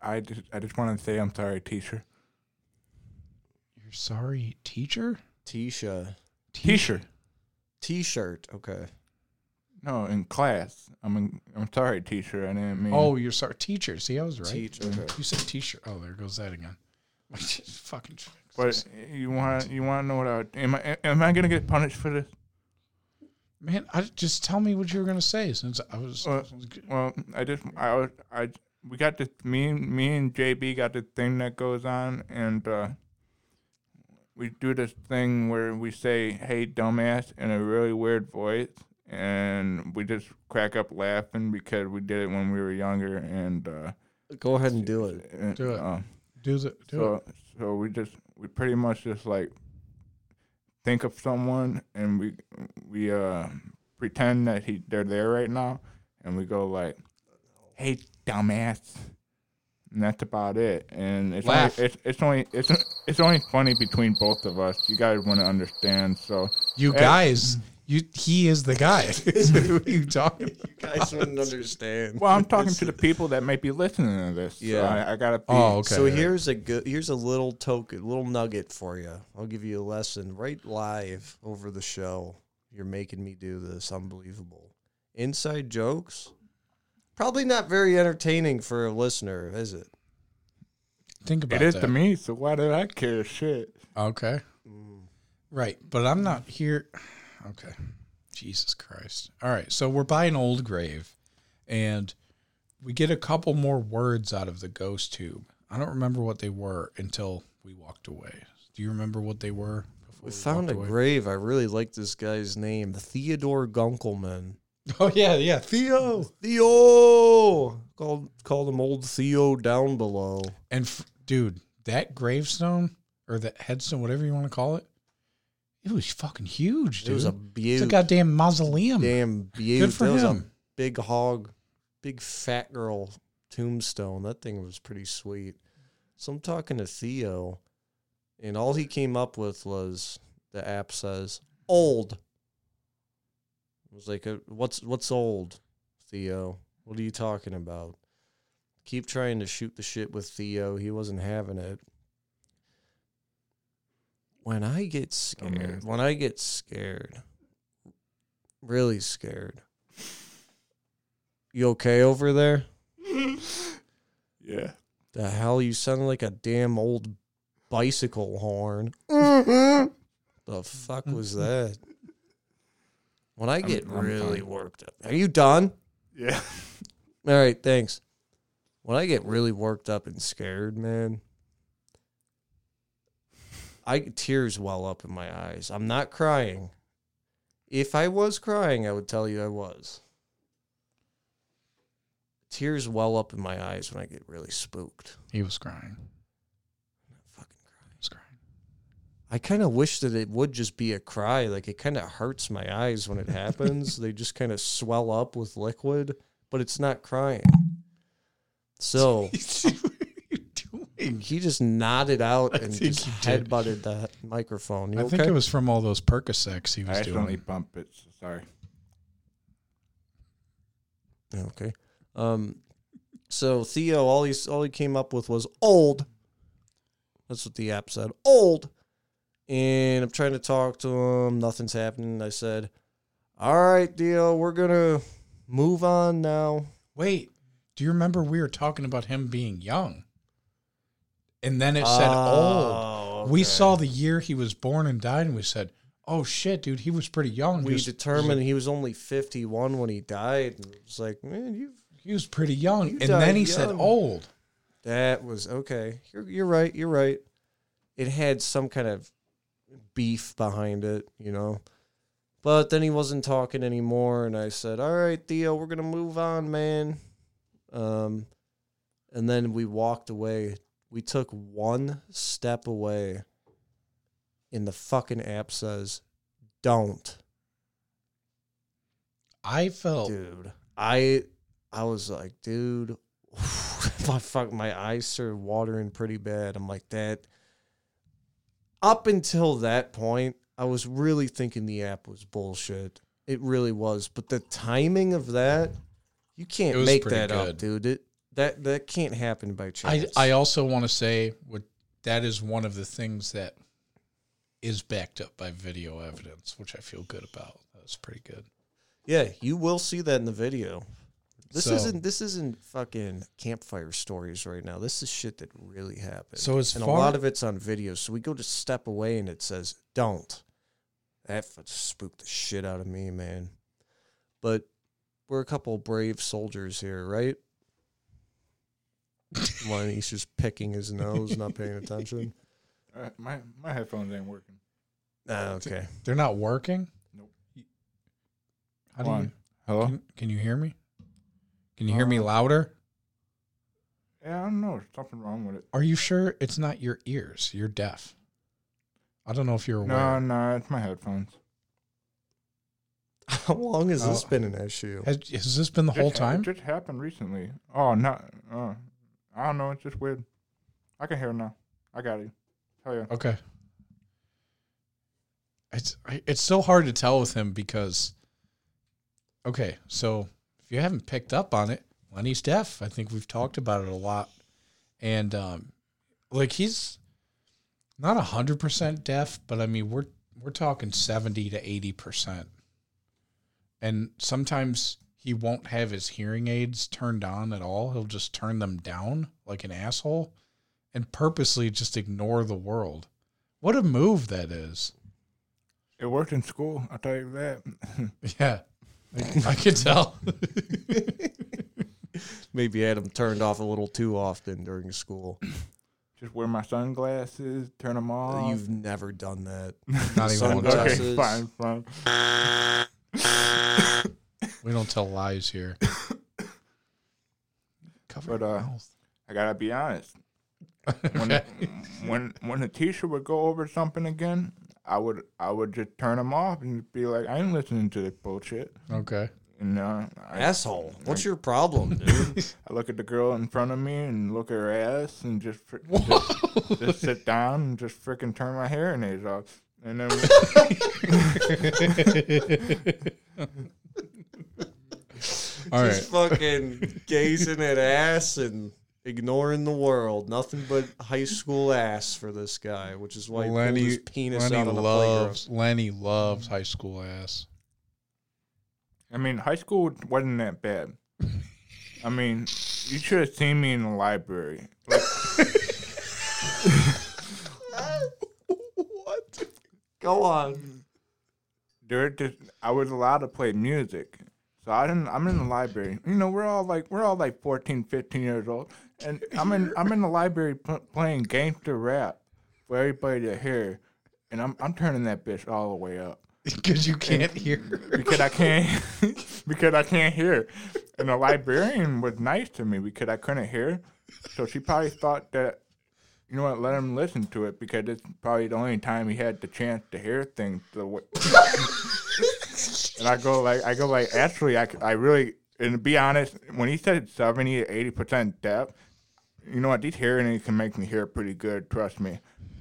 I just I just want to say I'm sorry, teacher. You're sorry, teacher. Tisha. Teacher. T-shirt. T shirt, okay. No, in class. I'm in, I'm sorry, teacher. I didn't mean. Oh, you're sorry, teacher. See, I was right. Teach. Okay. You said teacher. Oh, there goes that again. [laughs] Fucking. Shit. But you want you want to know what I am I am I gonna get punished for this? Man, I just tell me what you were gonna say since I was. Uh, Well, I just I was I we got this me and me and JB got this thing that goes on and uh we do this thing where we say hey dumbass in a really weird voice and we just crack up laughing because we did it when we were younger and uh Go ahead and do it. and, Do it. um, do the do so it. so we just we pretty much just like think of someone and we we uh pretend that he they're there right now and we go like, "Hey, dumbass," and that's about it. And it's Laugh. only it's, it's only it's it's only funny between both of us. You guys want to understand, so You Eh. guys, you he is the guy. [laughs] [laughs] Who are you talking? About? guys wouldn't understand. well, I'm talking to the people that might be listening to this. so Yeah. I, I gotta. Be, Oh, okay. So here's a good here's a little token, little nugget for you. I'll give you a lesson right live over the show. You're making me do this. Unbelievable. Inside jokes. Probably not very entertaining for a listener, is it? Think about it. It is that. to me, so why did I care? Shit. Okay. Mm. Right, but I'm not here. Okay. Jesus Christ. All right, so we're by an old grave, and we get a couple more words out of the ghost tube. I don't remember what they were until we walked away. Do you remember what they were? Before We found a away? grave. I really like this guy's name, Theodore Gunkelman. [laughs] Oh yeah, yeah, Theo. Theo called called him old Theo down below. And f- dude, that gravestone or that headstone, whatever you want to call it, it was fucking huge, dude. It was a it's a goddamn mausoleum. damn beaut. Good for that was a him. big hog, big fat girl tombstone. That thing was pretty sweet. So I'm talking to Theo, and all he came up with was the app says old. I was like, uh, "What's what's old, Theo? What are you talking about?" Keep trying to shoot the shit with Theo. He wasn't having it. When I get scared, when I get scared, really scared. You okay over there? [laughs] Yeah. The hell, you sound like a damn old bicycle horn. Mm-hmm. the fuck was that? When I get I'm really fine. worked up. Are you done? Yeah. All right, thanks. When I get really worked up and scared, man, I tears well up in my eyes. I'm not crying. If I was crying, I would tell you I was. Tears well up in my eyes when I get really spooked. He was crying. Fucking cry. He was crying. I kind of wish that it would just be a cry. Like it kind of hurts my eyes when it happens. [laughs] they just kind of swell up with liquid, but it's not crying. So [laughs] what are you doing? He just nodded out I and think just he did. headbutted the microphone. You I okay? think it was from all those Percocets he I was accidentally doing. bumped it. So sorry. okay. Um, so Theo, all he's all he came up with was old. That's what the app said. Old. And I'm trying to talk to him. Nothing's happening. I said, "All right, Theo, we're gonna move on now." Wait, do you remember we were talking about him being young? And then it said old. Oh, We okay. saw the year he was born and died, and we said, "Oh shit, dude, he was pretty young." We Just- determined he was only 51 when he died. And it's like, man, you he was pretty young, You and then he said young. old. That was okay. You're you're right. You're right. It had some kind of beef behind it, you know. But then he wasn't talking anymore, and I said, "All right, Theo, we're gonna move on, man." Um, and then we walked away. We took one step away, and the fucking app says, "Don't." I felt dude i i was like dude [laughs] my fuck, my eyes started watering pretty bad. I'm like that. Up until that point, I was really thinking the app was bullshit. It really was, but the timing of that, you can't make that good. up, dude. It that that can't happen by chance. I also want to say what that is one of the things that is backed up by video evidence, which I feel good about. That was pretty good. yeah, you will see that in the video. This So- isn't this isn't fucking campfire stories right now. This is shit that really happened. So as and far a lot of it's on video. So we go to step away and it says don't. That spooked the shit out of me, man. But we're a couple brave soldiers here, right? One he's just picking his nose, not paying attention. [laughs] Uh, my my headphones ain't working. Ah, okay. they're not working. Nope. How do you on. Hello? can, can you hear me? Can you hear me Uh, louder? Yeah, I don't know. There's something wrong with it. Are you sure it's not your ears? You're deaf. I don't know if you're No, aware. no, no, it's my headphones. [laughs] How long has this Oh. been an issue? Has, has this been the whole Just ha- time? It just happened recently. Oh, no. Uh, I don't know. It's just weird. I can hear now. I got you. Hell yeah. Okay. It's it's so hard to tell with him because okay, so if you haven't picked up on it, Lenny's deaf. I think we've talked about it a lot. And um like he's not hundred percent deaf, but I mean we're we're talking seventy to eighty percent. And sometimes he won't have his hearing aids turned on at all. He'll just turn them down like an asshole and purposely just ignore the world. What a move that is. It worked in school. I'll tell you that. [laughs] Yeah. I, I could tell. [laughs] Maybe I had him turned off a little too often during school. just wear my sunglasses, turn them off. You've never done that. Not even one Sunglasses. okay, fine, fine. [laughs] We don't tell lies here. [coughs] Cover But, your uh, mouth. I gotta be honest. [laughs] When Okay. when when the teacher would go over something again, I would I would just turn them off and be like, I ain't listening to this bullshit. Okay. And uh, I, Asshole. What's your problem, dude? [laughs] I look at the girl in front of me and look at her ass and just fr- just, [laughs] just sit down and just freaking turn my hearing aids off. And then All right. Just fucking [laughs] gazing at ass and ignoring the world. Nothing but high school ass for this guy, which is why he pulled his penis Lenny out on the playground. loves Lenny loves high school ass. I mean, high school wasn't that bad. I mean, you should have seen me in the library. Like, [laughs] what? Go on. there just I was allowed to play music. So I didn't I'm in the library. You know, we're all like we're all like 14, 15 years old and I'm in I'm in the library p- playing gangster rap for everybody to hear. And I'm I'm turning that bitch all the way up [laughs] Because you can't hear. because I can't [laughs] because I can't hear. And the librarian was nice to me because I couldn't hear. So she probably thought that you know what, let him listen to it because it's probably the only time he had the chance to hear things the way [laughs] And I go like, I go like, actually, I, I really, and to be honest, when he said seventy to eighty percent depth, you know what? These hearing aids can make me hear pretty good. Trust me.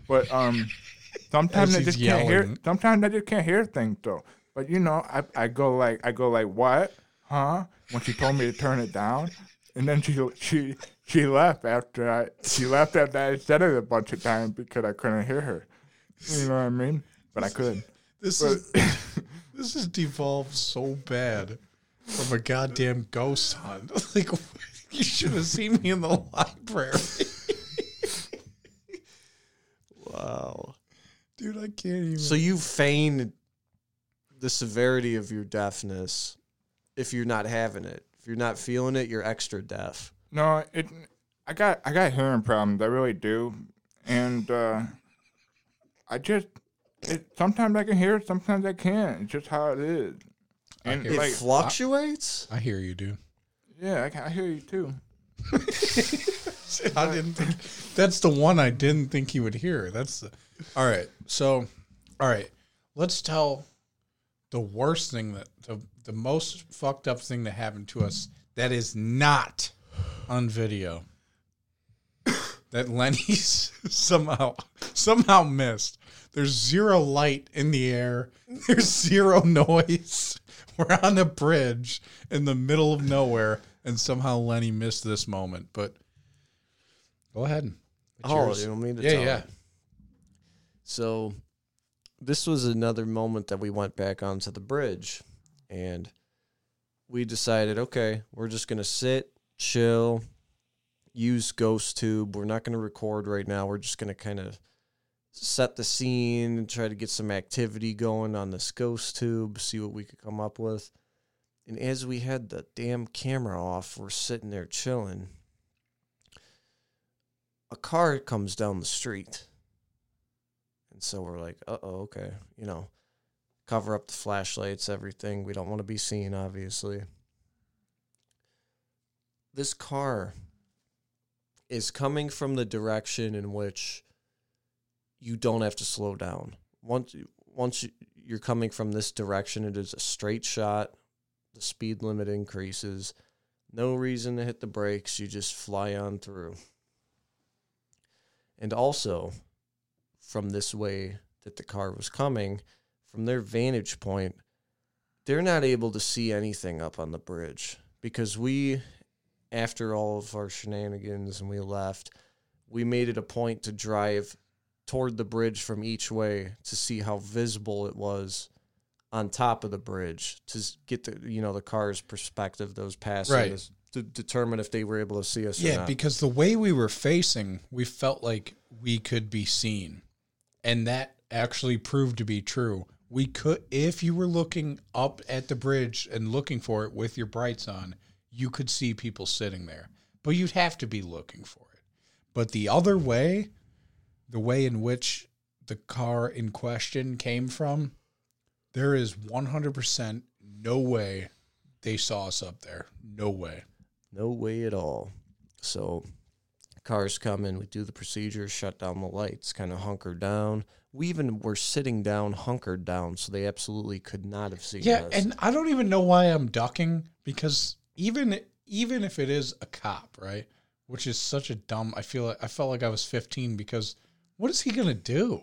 But um, [laughs] sometimes I he's just can't hear. Sometimes I just can't hear things though. But you know, I I go like, I go like, what? Huh? When she told me to turn it down, and then she she she left after I she left after I said it a bunch of times because I couldn't hear her. You know what I mean? But I could. This But is [laughs] this has devolved so bad from a goddamn ghost hunt. [laughs] Like you should have seen me in the library. Wow. Dude, I can't even. So you feign the severity of your deafness if you're not having it. If you're not feeling it, you're extra deaf. No, it. I got I got hearing problems. I really do, and uh, I just it. Sometimes I can hear it. Sometimes I can't. It's just how it is. And It like, fluctuates? I hear you, dude. yeah, I, can, I hear you too. [laughs] I didn't think that's the one I didn't think he would hear. That's the all right. So, all right, let's tell the worst thing that the the most fucked up thing that happened to us that is not on video. [coughs] that Lenny's [laughs] somehow somehow missed. There's zero light in the air. There's zero noise. [laughs] We're on a bridge in the middle of nowhere, and somehow Lenny missed this moment. But go ahead. It's Oh, yours. you want me to Yeah, tell yeah. it? So this was another moment that we went back onto the bridge and we decided, okay, we're just gonna sit, chill, use Ghost Tube. We're not gonna record right now. We're just gonna kind of set the scene and try to get some activity going on this Ghost Tube, see what we could come up with. And as we had the damn camera off, we're sitting there chilling. A car comes down the street. And so we're like, uh oh, okay. You know, cover up the flashlights, everything. We don't want to be seen, obviously. This car is coming from the direction in which you don't have to slow down. Once once you- you're coming from this direction, it is a straight shot. The speed limit increases. No reason to hit the brakes. You just fly on through. And also, from this way that the car was coming, from their vantage point, they're not able to see anything up on the bridge because we, after all of our shenanigans and we left, we made it a point to drive toward the bridge from each way to see how visible it was on top of the bridge to get the you know the car's perspective those passing Right. to determine if they were able to see us or Yeah, because the way we were facing, we felt like we could be seen. And that actually proved to be true. We could if you were looking up at the bridge and looking for it with your brights on, you could see people sitting there. But you'd have to be looking for it. But the other way, the way in which the car in question came from, there is 100% no way they saw us up there. No way. No way at all. So cars come in, we do the procedure, shut down the lights, kind of hunker down. We even were sitting down, hunkered down, so they absolutely could not have seen Yeah, us. and I don't even know why I'm ducking because even even if it is a cop, right? Which is such a dumb. I feel like I felt like I was 15 because what is he gonna do?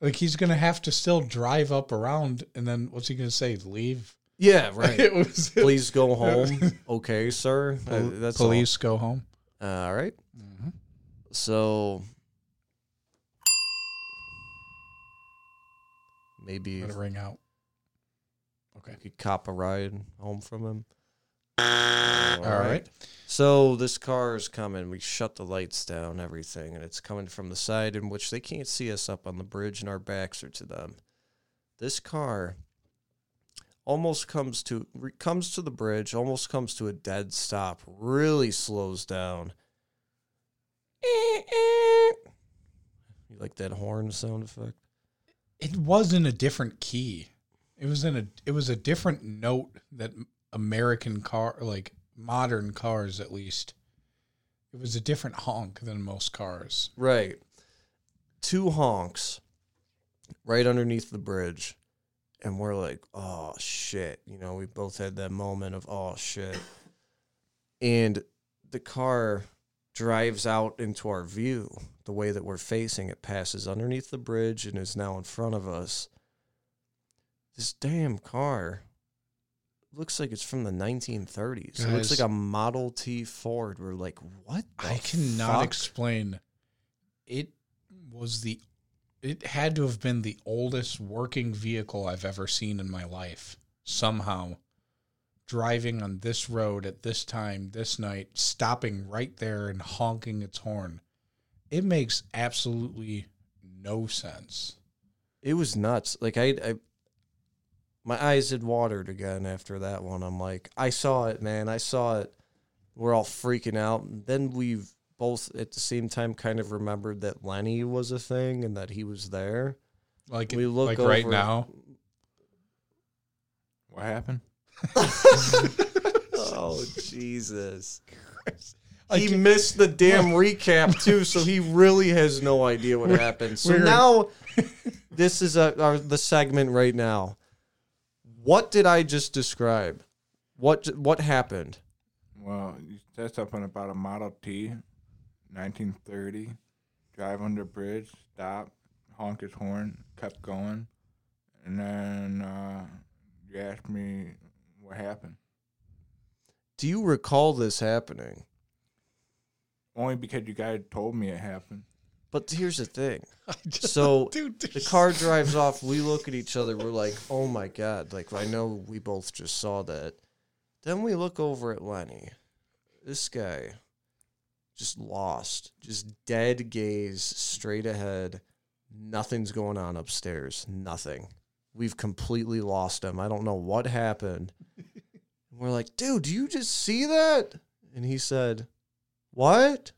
Like he's gonna have to still drive up around, and then what's he gonna say? Leave? yeah, [laughs] right. was Please go [laughs] home. okay, sir. Uh, that's all. police go home. All right. Mm-hmm. So maybe Let it ring out. Okay. we could cop a ride home from him. All right. So this car is coming. We shut the lights down, everything, and it's coming from the side in which they can't see us up on the bridge, and our backs are to them. This car almost comes to re- comes to the bridge, almost comes to a dead stop, really slows down. You like that horn sound effect? It was in a different key. It was in a it was a different note that American car like modern cars at least. It was a different honk than most cars. Right. Two honks right underneath the bridge. And we're like, oh shit. You know, we both had that moment of, oh shit. And the car drives out into our view the way that we're facing. It passes underneath the bridge and is now in front of us. This damn car looks like it's from the 1930s. It looks like a Model T Ford. We're like, what? the I cannot fuck? explain. It was the it had to have been the oldest working vehicle I've ever seen in my life. Somehow driving on this road at this time, this night, stopping right there and honking its horn. It makes absolutely no sense. it was nuts. Like I, I, my eyes had watered again after that one. I'm like, I saw it, man. I saw it. We're all freaking out. And then we've both at the same time kind of remembered that Lenny was a thing and that he was there. Like We look like right now. What happened? [laughs] Oh Jesus! I he missed the damn [laughs] recap too, so he really has no idea what happened. So we're- now, this is a, our, the segment right now. What did I just describe? What what happened? Well, you said something about a Model T 1930. Drive under bridge, stop, honk his horn, kept going, and then uh, you asked me what happened. Do you recall this happening? Only because you guys told me it happened. But here's the thing. [laughs] I just- So [laughs] dude, the car drives off. We look at each other. We're like, "Oh my god!" Like I know we both just saw that. Then we look over at Lenny. This guy, just lost, just dead gaze straight ahead. Nothing's going on upstairs. Nothing. We've completely lost him. I don't know what happened. [laughs] We're like, dude, do you just see that? And he said, "What?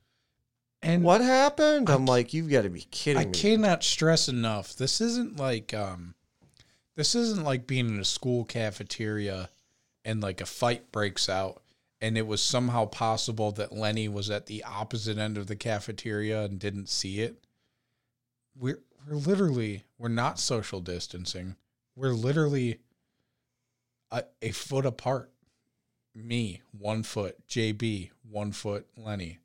And What happened?" I I'm ca- like, "You've got to be kidding I me!" I cannot stress enough. This isn't like um this isn't like being in a school cafeteria and like a fight breaks out and it was somehow possible that Lenny was at the opposite end of the cafeteria and didn't see it. We're we're literally we're not social distancing. We're literally a, a foot apart. Me, one foot, JB, one foot, Lenny.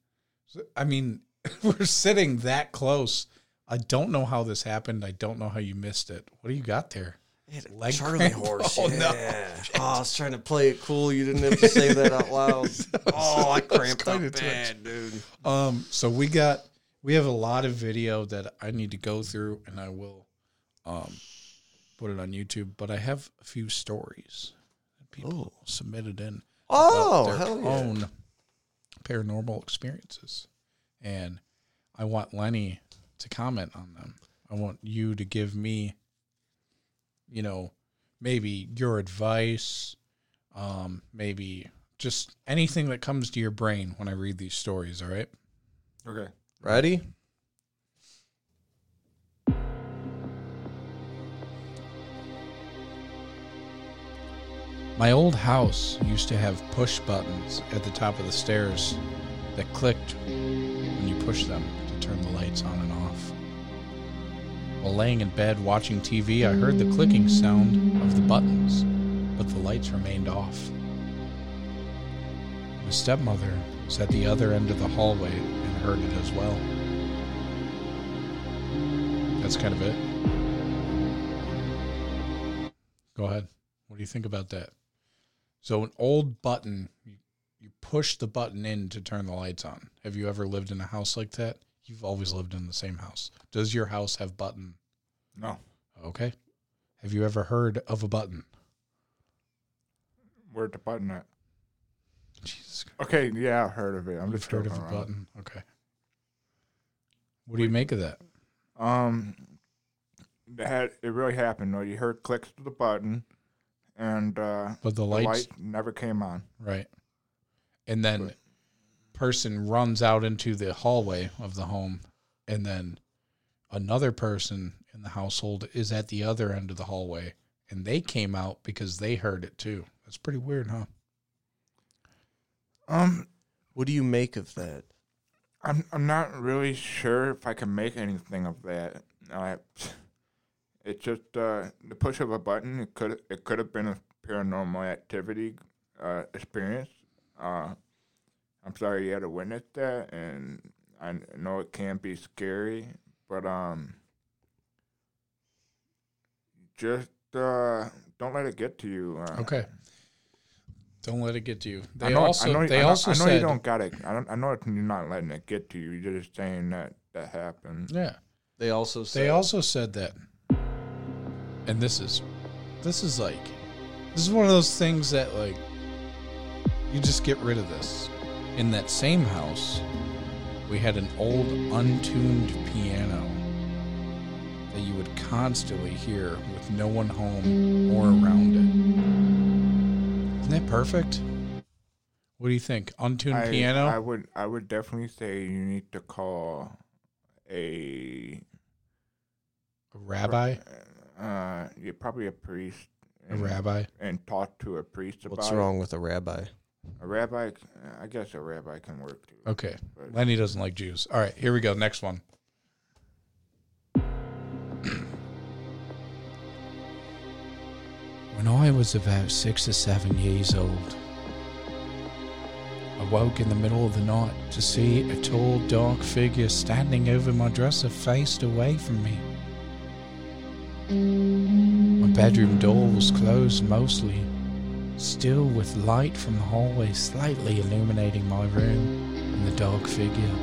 So, I mean, [laughs] we're sitting that close. I don't know how this happened. I don't know how you missed it. What do you got there? Leg Charlie cramp? [laughs] horse. Oh, yeah. no. Oh, I was trying to play it cool. You didn't have to say that out loud. [laughs] oh, I cramped up bad, dude. Um, so we got we have a lot of video that I need to go through, and I will um put it on YouTube. But I have a few stories that people submitted in Oh, about their hell yeah. own paranormal experiences, and I want Lenny to comment on them. I want you to give me, you know, maybe your advice, um, maybe just anything that comes to your brain when I read these stories. All right. Okay. Ready? My old house used to have push buttons at the top of the stairs that clicked when you push them to turn the lights on and off. While laying in bed watching TV, I heard the clicking sound of the buttons, but the lights remained off. My stepmother was at the other end of the hallway and heard it as well. That's kind of it. Go ahead. What do you think about that? So an old button, you, push the button in to turn the lights on. Have you ever lived in a house like that? You've always lived in the same house. Does your house have button? No. Okay. Have you ever heard of a button? Where the button at? Jesus Christ. Okay, yeah, I've heard of it. I'm You've just heard of a button? Okay. What do you make of that? Um, that had, it really happened. though. You heard clicks to the button, and uh, But the the lights, light never came on. right? And then But- person runs out into the hallway of the home, and then another person in the household is at the other end of the hallway, and they came out because they heard it too. That's pretty weird, huh? Um, What do you make of that? I'm I'm not really sure if I can make anything of that. I, it's just uh, the push of a button. It could it could have been a paranormal activity uh, experience. Uh, I'm sorry you had to witness that, and I know it can be scary, but um, just uh, don't let it get to you. Uh, Okay. Don't let it get to you. I They know, also I know, they I know, also I know said you don't got it. I don't. I know you're not letting it get to you. You're just saying that that happened. yeah. They also said They also said that, and this is, this is like, this is one of those things that like, you just get rid of this. In that same house, we had an old untuned piano that you would constantly hear with no one home or around it. Isn't that perfect? What do you think? Untuned I, piano? I would. I would definitely say you need to call a a rabbi? Uh, yeah, probably a priest. A rabbi? And talk to a priest about What's it. wrong with a rabbi? A rabbi. I guess a rabbi can work too. Okay. But Lenny doesn't like Jews. All right, here we go. Next one. When I was about six or seven years old, I woke in the middle of the night to see a tall, dark figure standing over my dresser faced away from me. My bedroom door was closed mostly, still with light from the hallway slightly illuminating my room and the dark figure.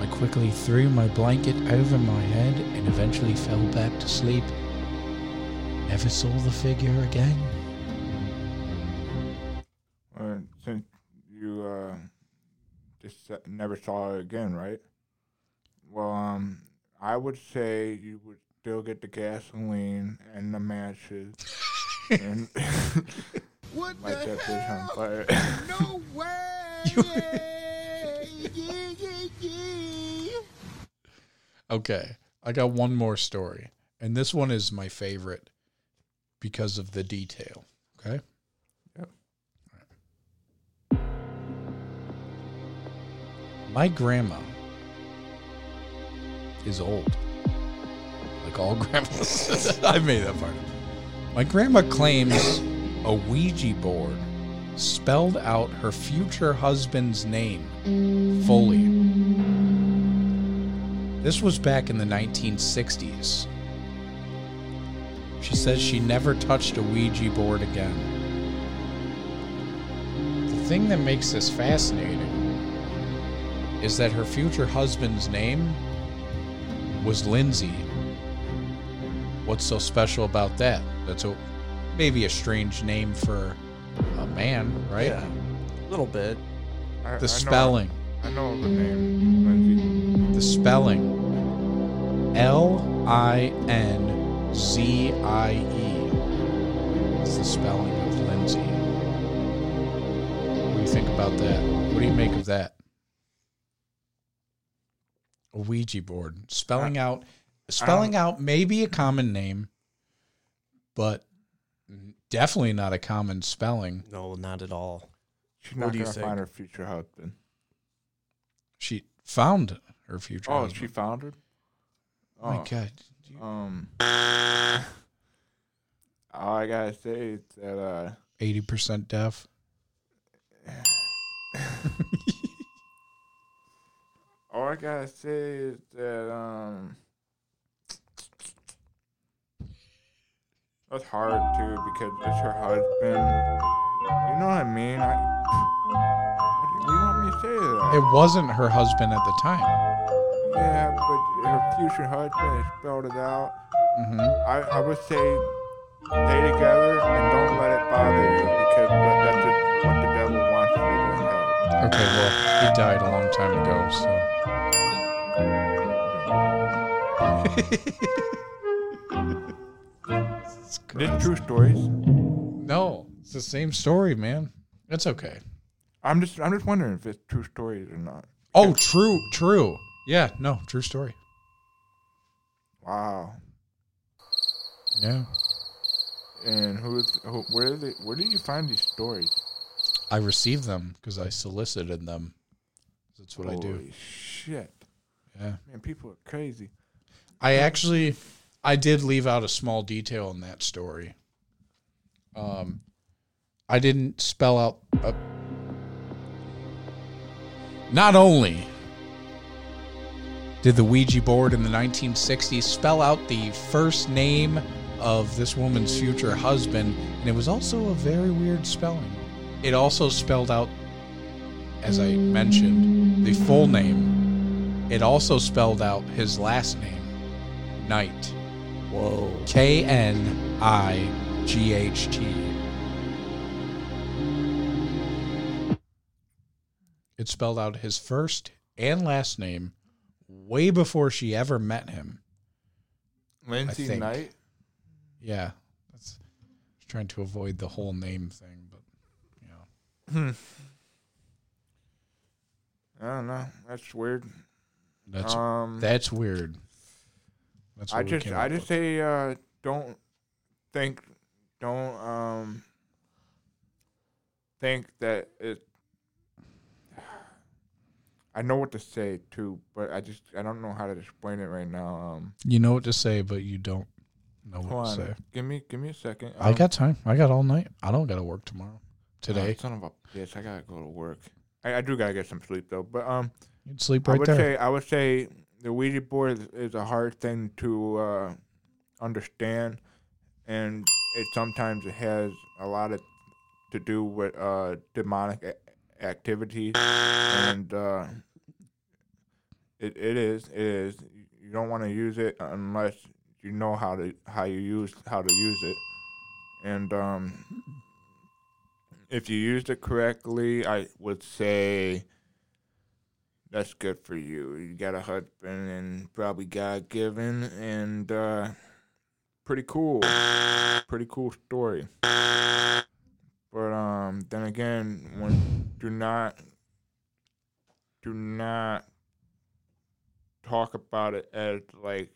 I quickly threw my blanket over my head and eventually fell back to sleep. Never saw the figure again. Since you uh, just never saw it again, right? Well, um, I would say you would still get the gasoline and the matches and [laughs] What light the that bitch on fire. No [laughs] way! yeah, yeah, yeah. Okay, I got one more story, and this one is my favorite because of the detail. Okay. Yep. Right. My grandma is old, like all grandmas. [laughs] I made that part. My grandma claims a Ouija board spelled out her future husband's name fully. This was back in the 1960s. She says she never touched a Ouija board again. The thing that makes this fascinating is that her future husband's name was Lindsay. What's so special about that? That's a maybe a strange name for a man, right? Yeah, a little bit. I- I know- The spelling. I know the name, Lindsay. The spelling. L I N Z I E. It's the spelling of Lindsay. What do you think about that? What do you make of that? A Ouija board. Spelling out spelling out maybe a common name, but definitely not a common spelling. No, not at all. She's What not do you gonna think? find her future husband. She found her future Oh, husband. she found her. Oh my god. Um. All I gotta say is that uh, 80% deaf. [sighs] all I gotta say is that um, that's hard too because it's her husband. You know what I mean? I. What do you want me to say to that? It wasn't her husband at the time. yeah, but her future husband has spelled it out. hmm I, I would say stay together and don't let it bother you because that, that's just what the devil wants you to have. Okay, well, he died a long time ago, so. [laughs] [laughs] This true stories. No, it's the same story, man. That's okay. I'm just I'm just wondering if it's true stories or not. Oh, true, true. Yeah, no, true story. Wow. Yeah. And who is who, where they, where did you find these stories? I received them because I solicited them. That's what I do. Holy shit. Yeah. Man, people are crazy. I actually, I did leave out a small detail in that story. Um, I didn't spell out. A, not only did the Ouija board in the 1960s spell out the first name of this woman's future husband, and it was also a very weird spelling. It also spelled out, as I mentioned, the full name. It also spelled out his last name. Knight. Whoa. K N I G H T. It spelled out his first and last name way before she ever met him. Lindsay. Knight. Yeah. That's I was trying to avoid the whole name thing, but you know. Hmm. I don't know. That's weird. That's um that's weird. That's I just I just with. say uh don't think don't um think that it I know what to say too, but I just I don't know how to explain it right now. Um you know what to say, but you don't know what on. to say. Give me give me a second. I Um, got time. I got all night. I don't got to work tomorrow. today. Oh, son of a bitch! I gotta go to work. I, I do gotta get some sleep though. But um, You'd sleep I right would there. say I would say the Ouija board is, a hard thing to uh, understand, and it sometimes has a lot of to do with uh, demonic a- activity, and uh, it it is it is. You don't want to use it unless you know how to how you use how to use it, and um, if you used it correctly, I would say that's good for you. You got a husband and probably God given and uh pretty cool. Pretty cool story. But um then again when do not do not talk about it as like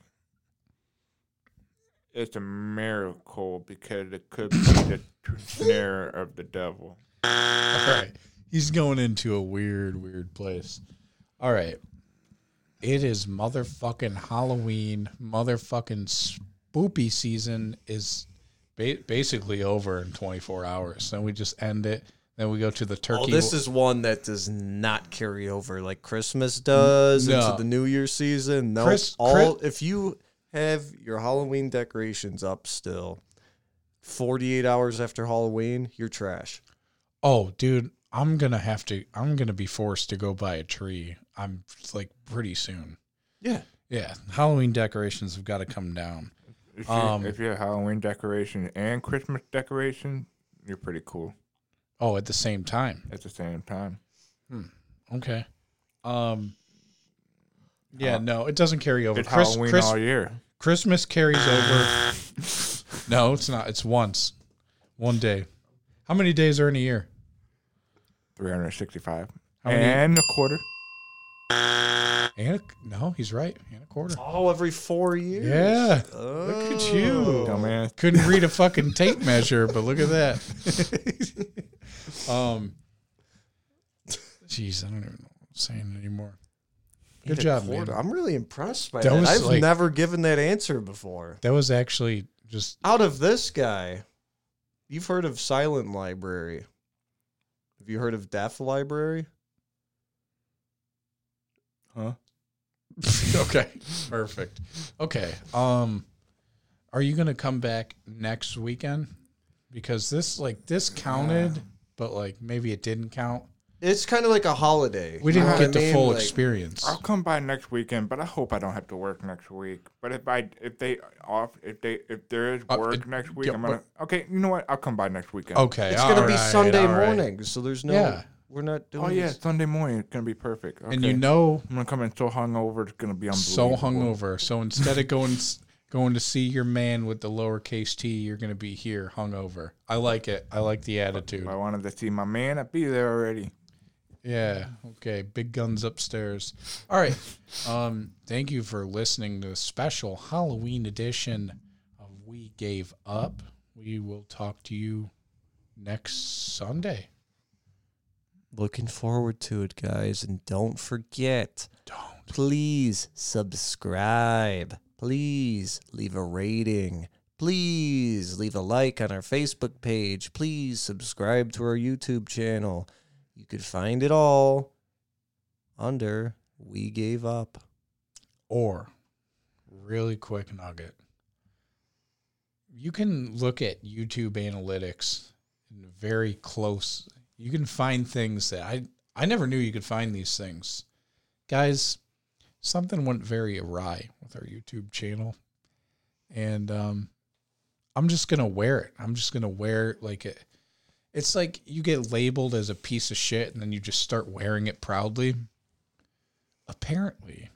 it's a miracle because it could be the snare of the devil. All right. He's going into a weird, weird place. All right. It is motherfucking Halloween. Motherfucking spoopy season is ba- basically over in 24 hours. Then we just end it. Then we go to the oh, turkey. Oh, this is one that does not carry over like Christmas does No. into the New Year season. No, Chris- all Chris- if you have your Halloween decorations up still, forty-eight hours after Halloween, you're trash. Oh, dude, I'm gonna have to. I'm gonna be forced to go buy a tree. I'm like pretty soon. Yeah, Yeah, Halloween decorations have got to come down. If you, Um, if you have Halloween decoration and Christmas decoration, you're pretty cool Oh, at the same time. at the same time. Okay. Um. Yeah, Uh, no, it doesn't carry over. It's Chris, Halloween Chris, all year. Christmas carries over. [laughs] No, it's not. It's once, one day. How many days are in a year? 365. How many? And a quarter. And a, no, he's right. And a quarter. all every four years. Yeah. Look at you. Oh. Dumbass. Couldn't read a fucking tape measure, but look at that. [laughs] um. Jeez, I don't even know what I'm saying anymore. Good Eight a job, man. I'm really impressed by That that. was I've like- never given that answer before. That was actually just Out of this guy, you've heard of Silent Library. Have you heard of Death Library? Huh? [laughs] okay. Perfect. Okay. Um are you gonna come back next weekend? Because this like this counted, but like maybe it didn't count. It's kind of like a holiday. We didn't get the mean? full Like, experience. I'll come by next weekend, but I hope I don't have to work next week. But if I if they off if they if there is Uh, work it- next week, yeah, I'm gonna okay. You know what? I'll come by next weekend. Okay. It's gonna be Sunday all right. morning, so there's no. Yeah. We're not doing. Oh yeah, this- Sunday morning. It's gonna be perfect. Okay. And you know I'm gonna come in so hungover. It's gonna be unbelievable. so unbelievable. hungover. So instead of going going to see your man with the lowercase t, you're gonna be here hungover. I like it. I like the attitude. If I wanted to see my man, I'd be there already. Yeah. Okay. Big guns upstairs. All right. Um, thank you for listening to the special Halloween edition of We Gave Up. We will talk to you next Sunday. Looking forward to it, guys, and don't forget. Don't. Please subscribe. Please leave a rating. Please leave a like on our Facebook page. Please subscribe to our YouTube channel. You could find it all under We Gave Up. Or, really quick nugget. You can look at YouTube analytics very close. You can find things that I I never knew you could find these things. Guys, something went very awry with our YouTube channel. And um I'm just to wear it. I'm just to wear like it it's like you get labeled as a piece of shit and then you just start wearing it proudly. Apparently,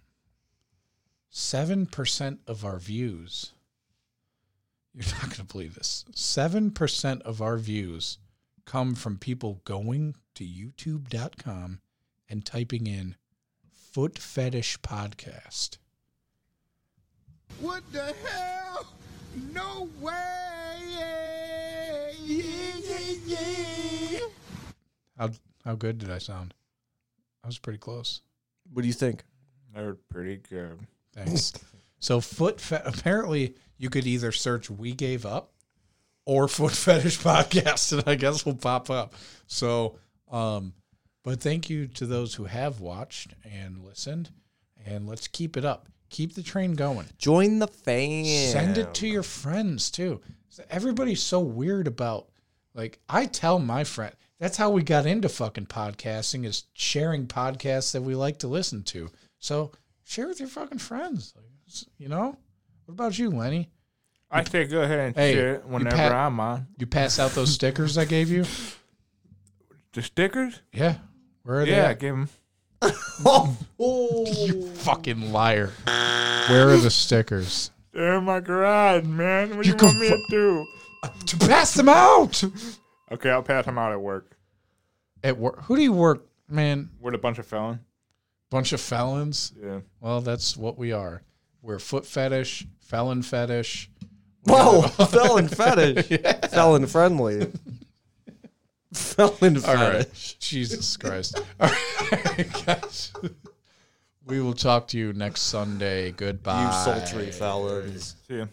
7% of our views, [laughs] you're not going to believe this, 7% of our views come from people going to youtube.com and typing in foot fetish podcast. What the hell? No way! Yeah, yeah, yeah. How, how good did I sound? I was pretty close. What do you think? I heard pretty good. Thanks. [laughs] so foot fe- apparently you could either search we gave up or Foot Fetish Podcast, and I guess we'll pop up. So, um, but thank you to those who have watched and listened, and let's keep it up. Keep the train going. Join the fam. Send it to your friends too. Everybody's so weird about like I tell my friend that's how we got into fucking podcasting is sharing podcasts that we like to listen to. So share with your fucking friends. You know? What about you, Lenny? I say go ahead and Hey, share it whenever pat- I'm on. You pass out those stickers I gave you? [laughs] The stickers? Yeah. Where are they? Yeah, give them. You [laughs] fucking liar. Where are the stickers? They're in my garage, man. What do You you, want me go to do? To pass them out. Okay, I'll pass them out at work. At work. Who do you work, man? We're a bunch of felons. Bunch of felons. Yeah. Well, that's what we are. We're foot fetish, felon fetish. Whoa, [laughs] felon fetish. [laughs] Felon friendly. [laughs] Felon All right. fetish. Jesus Christ. [laughs] All right, guys. We will talk to you next Sunday. Goodbye. You sultry felons. See ya.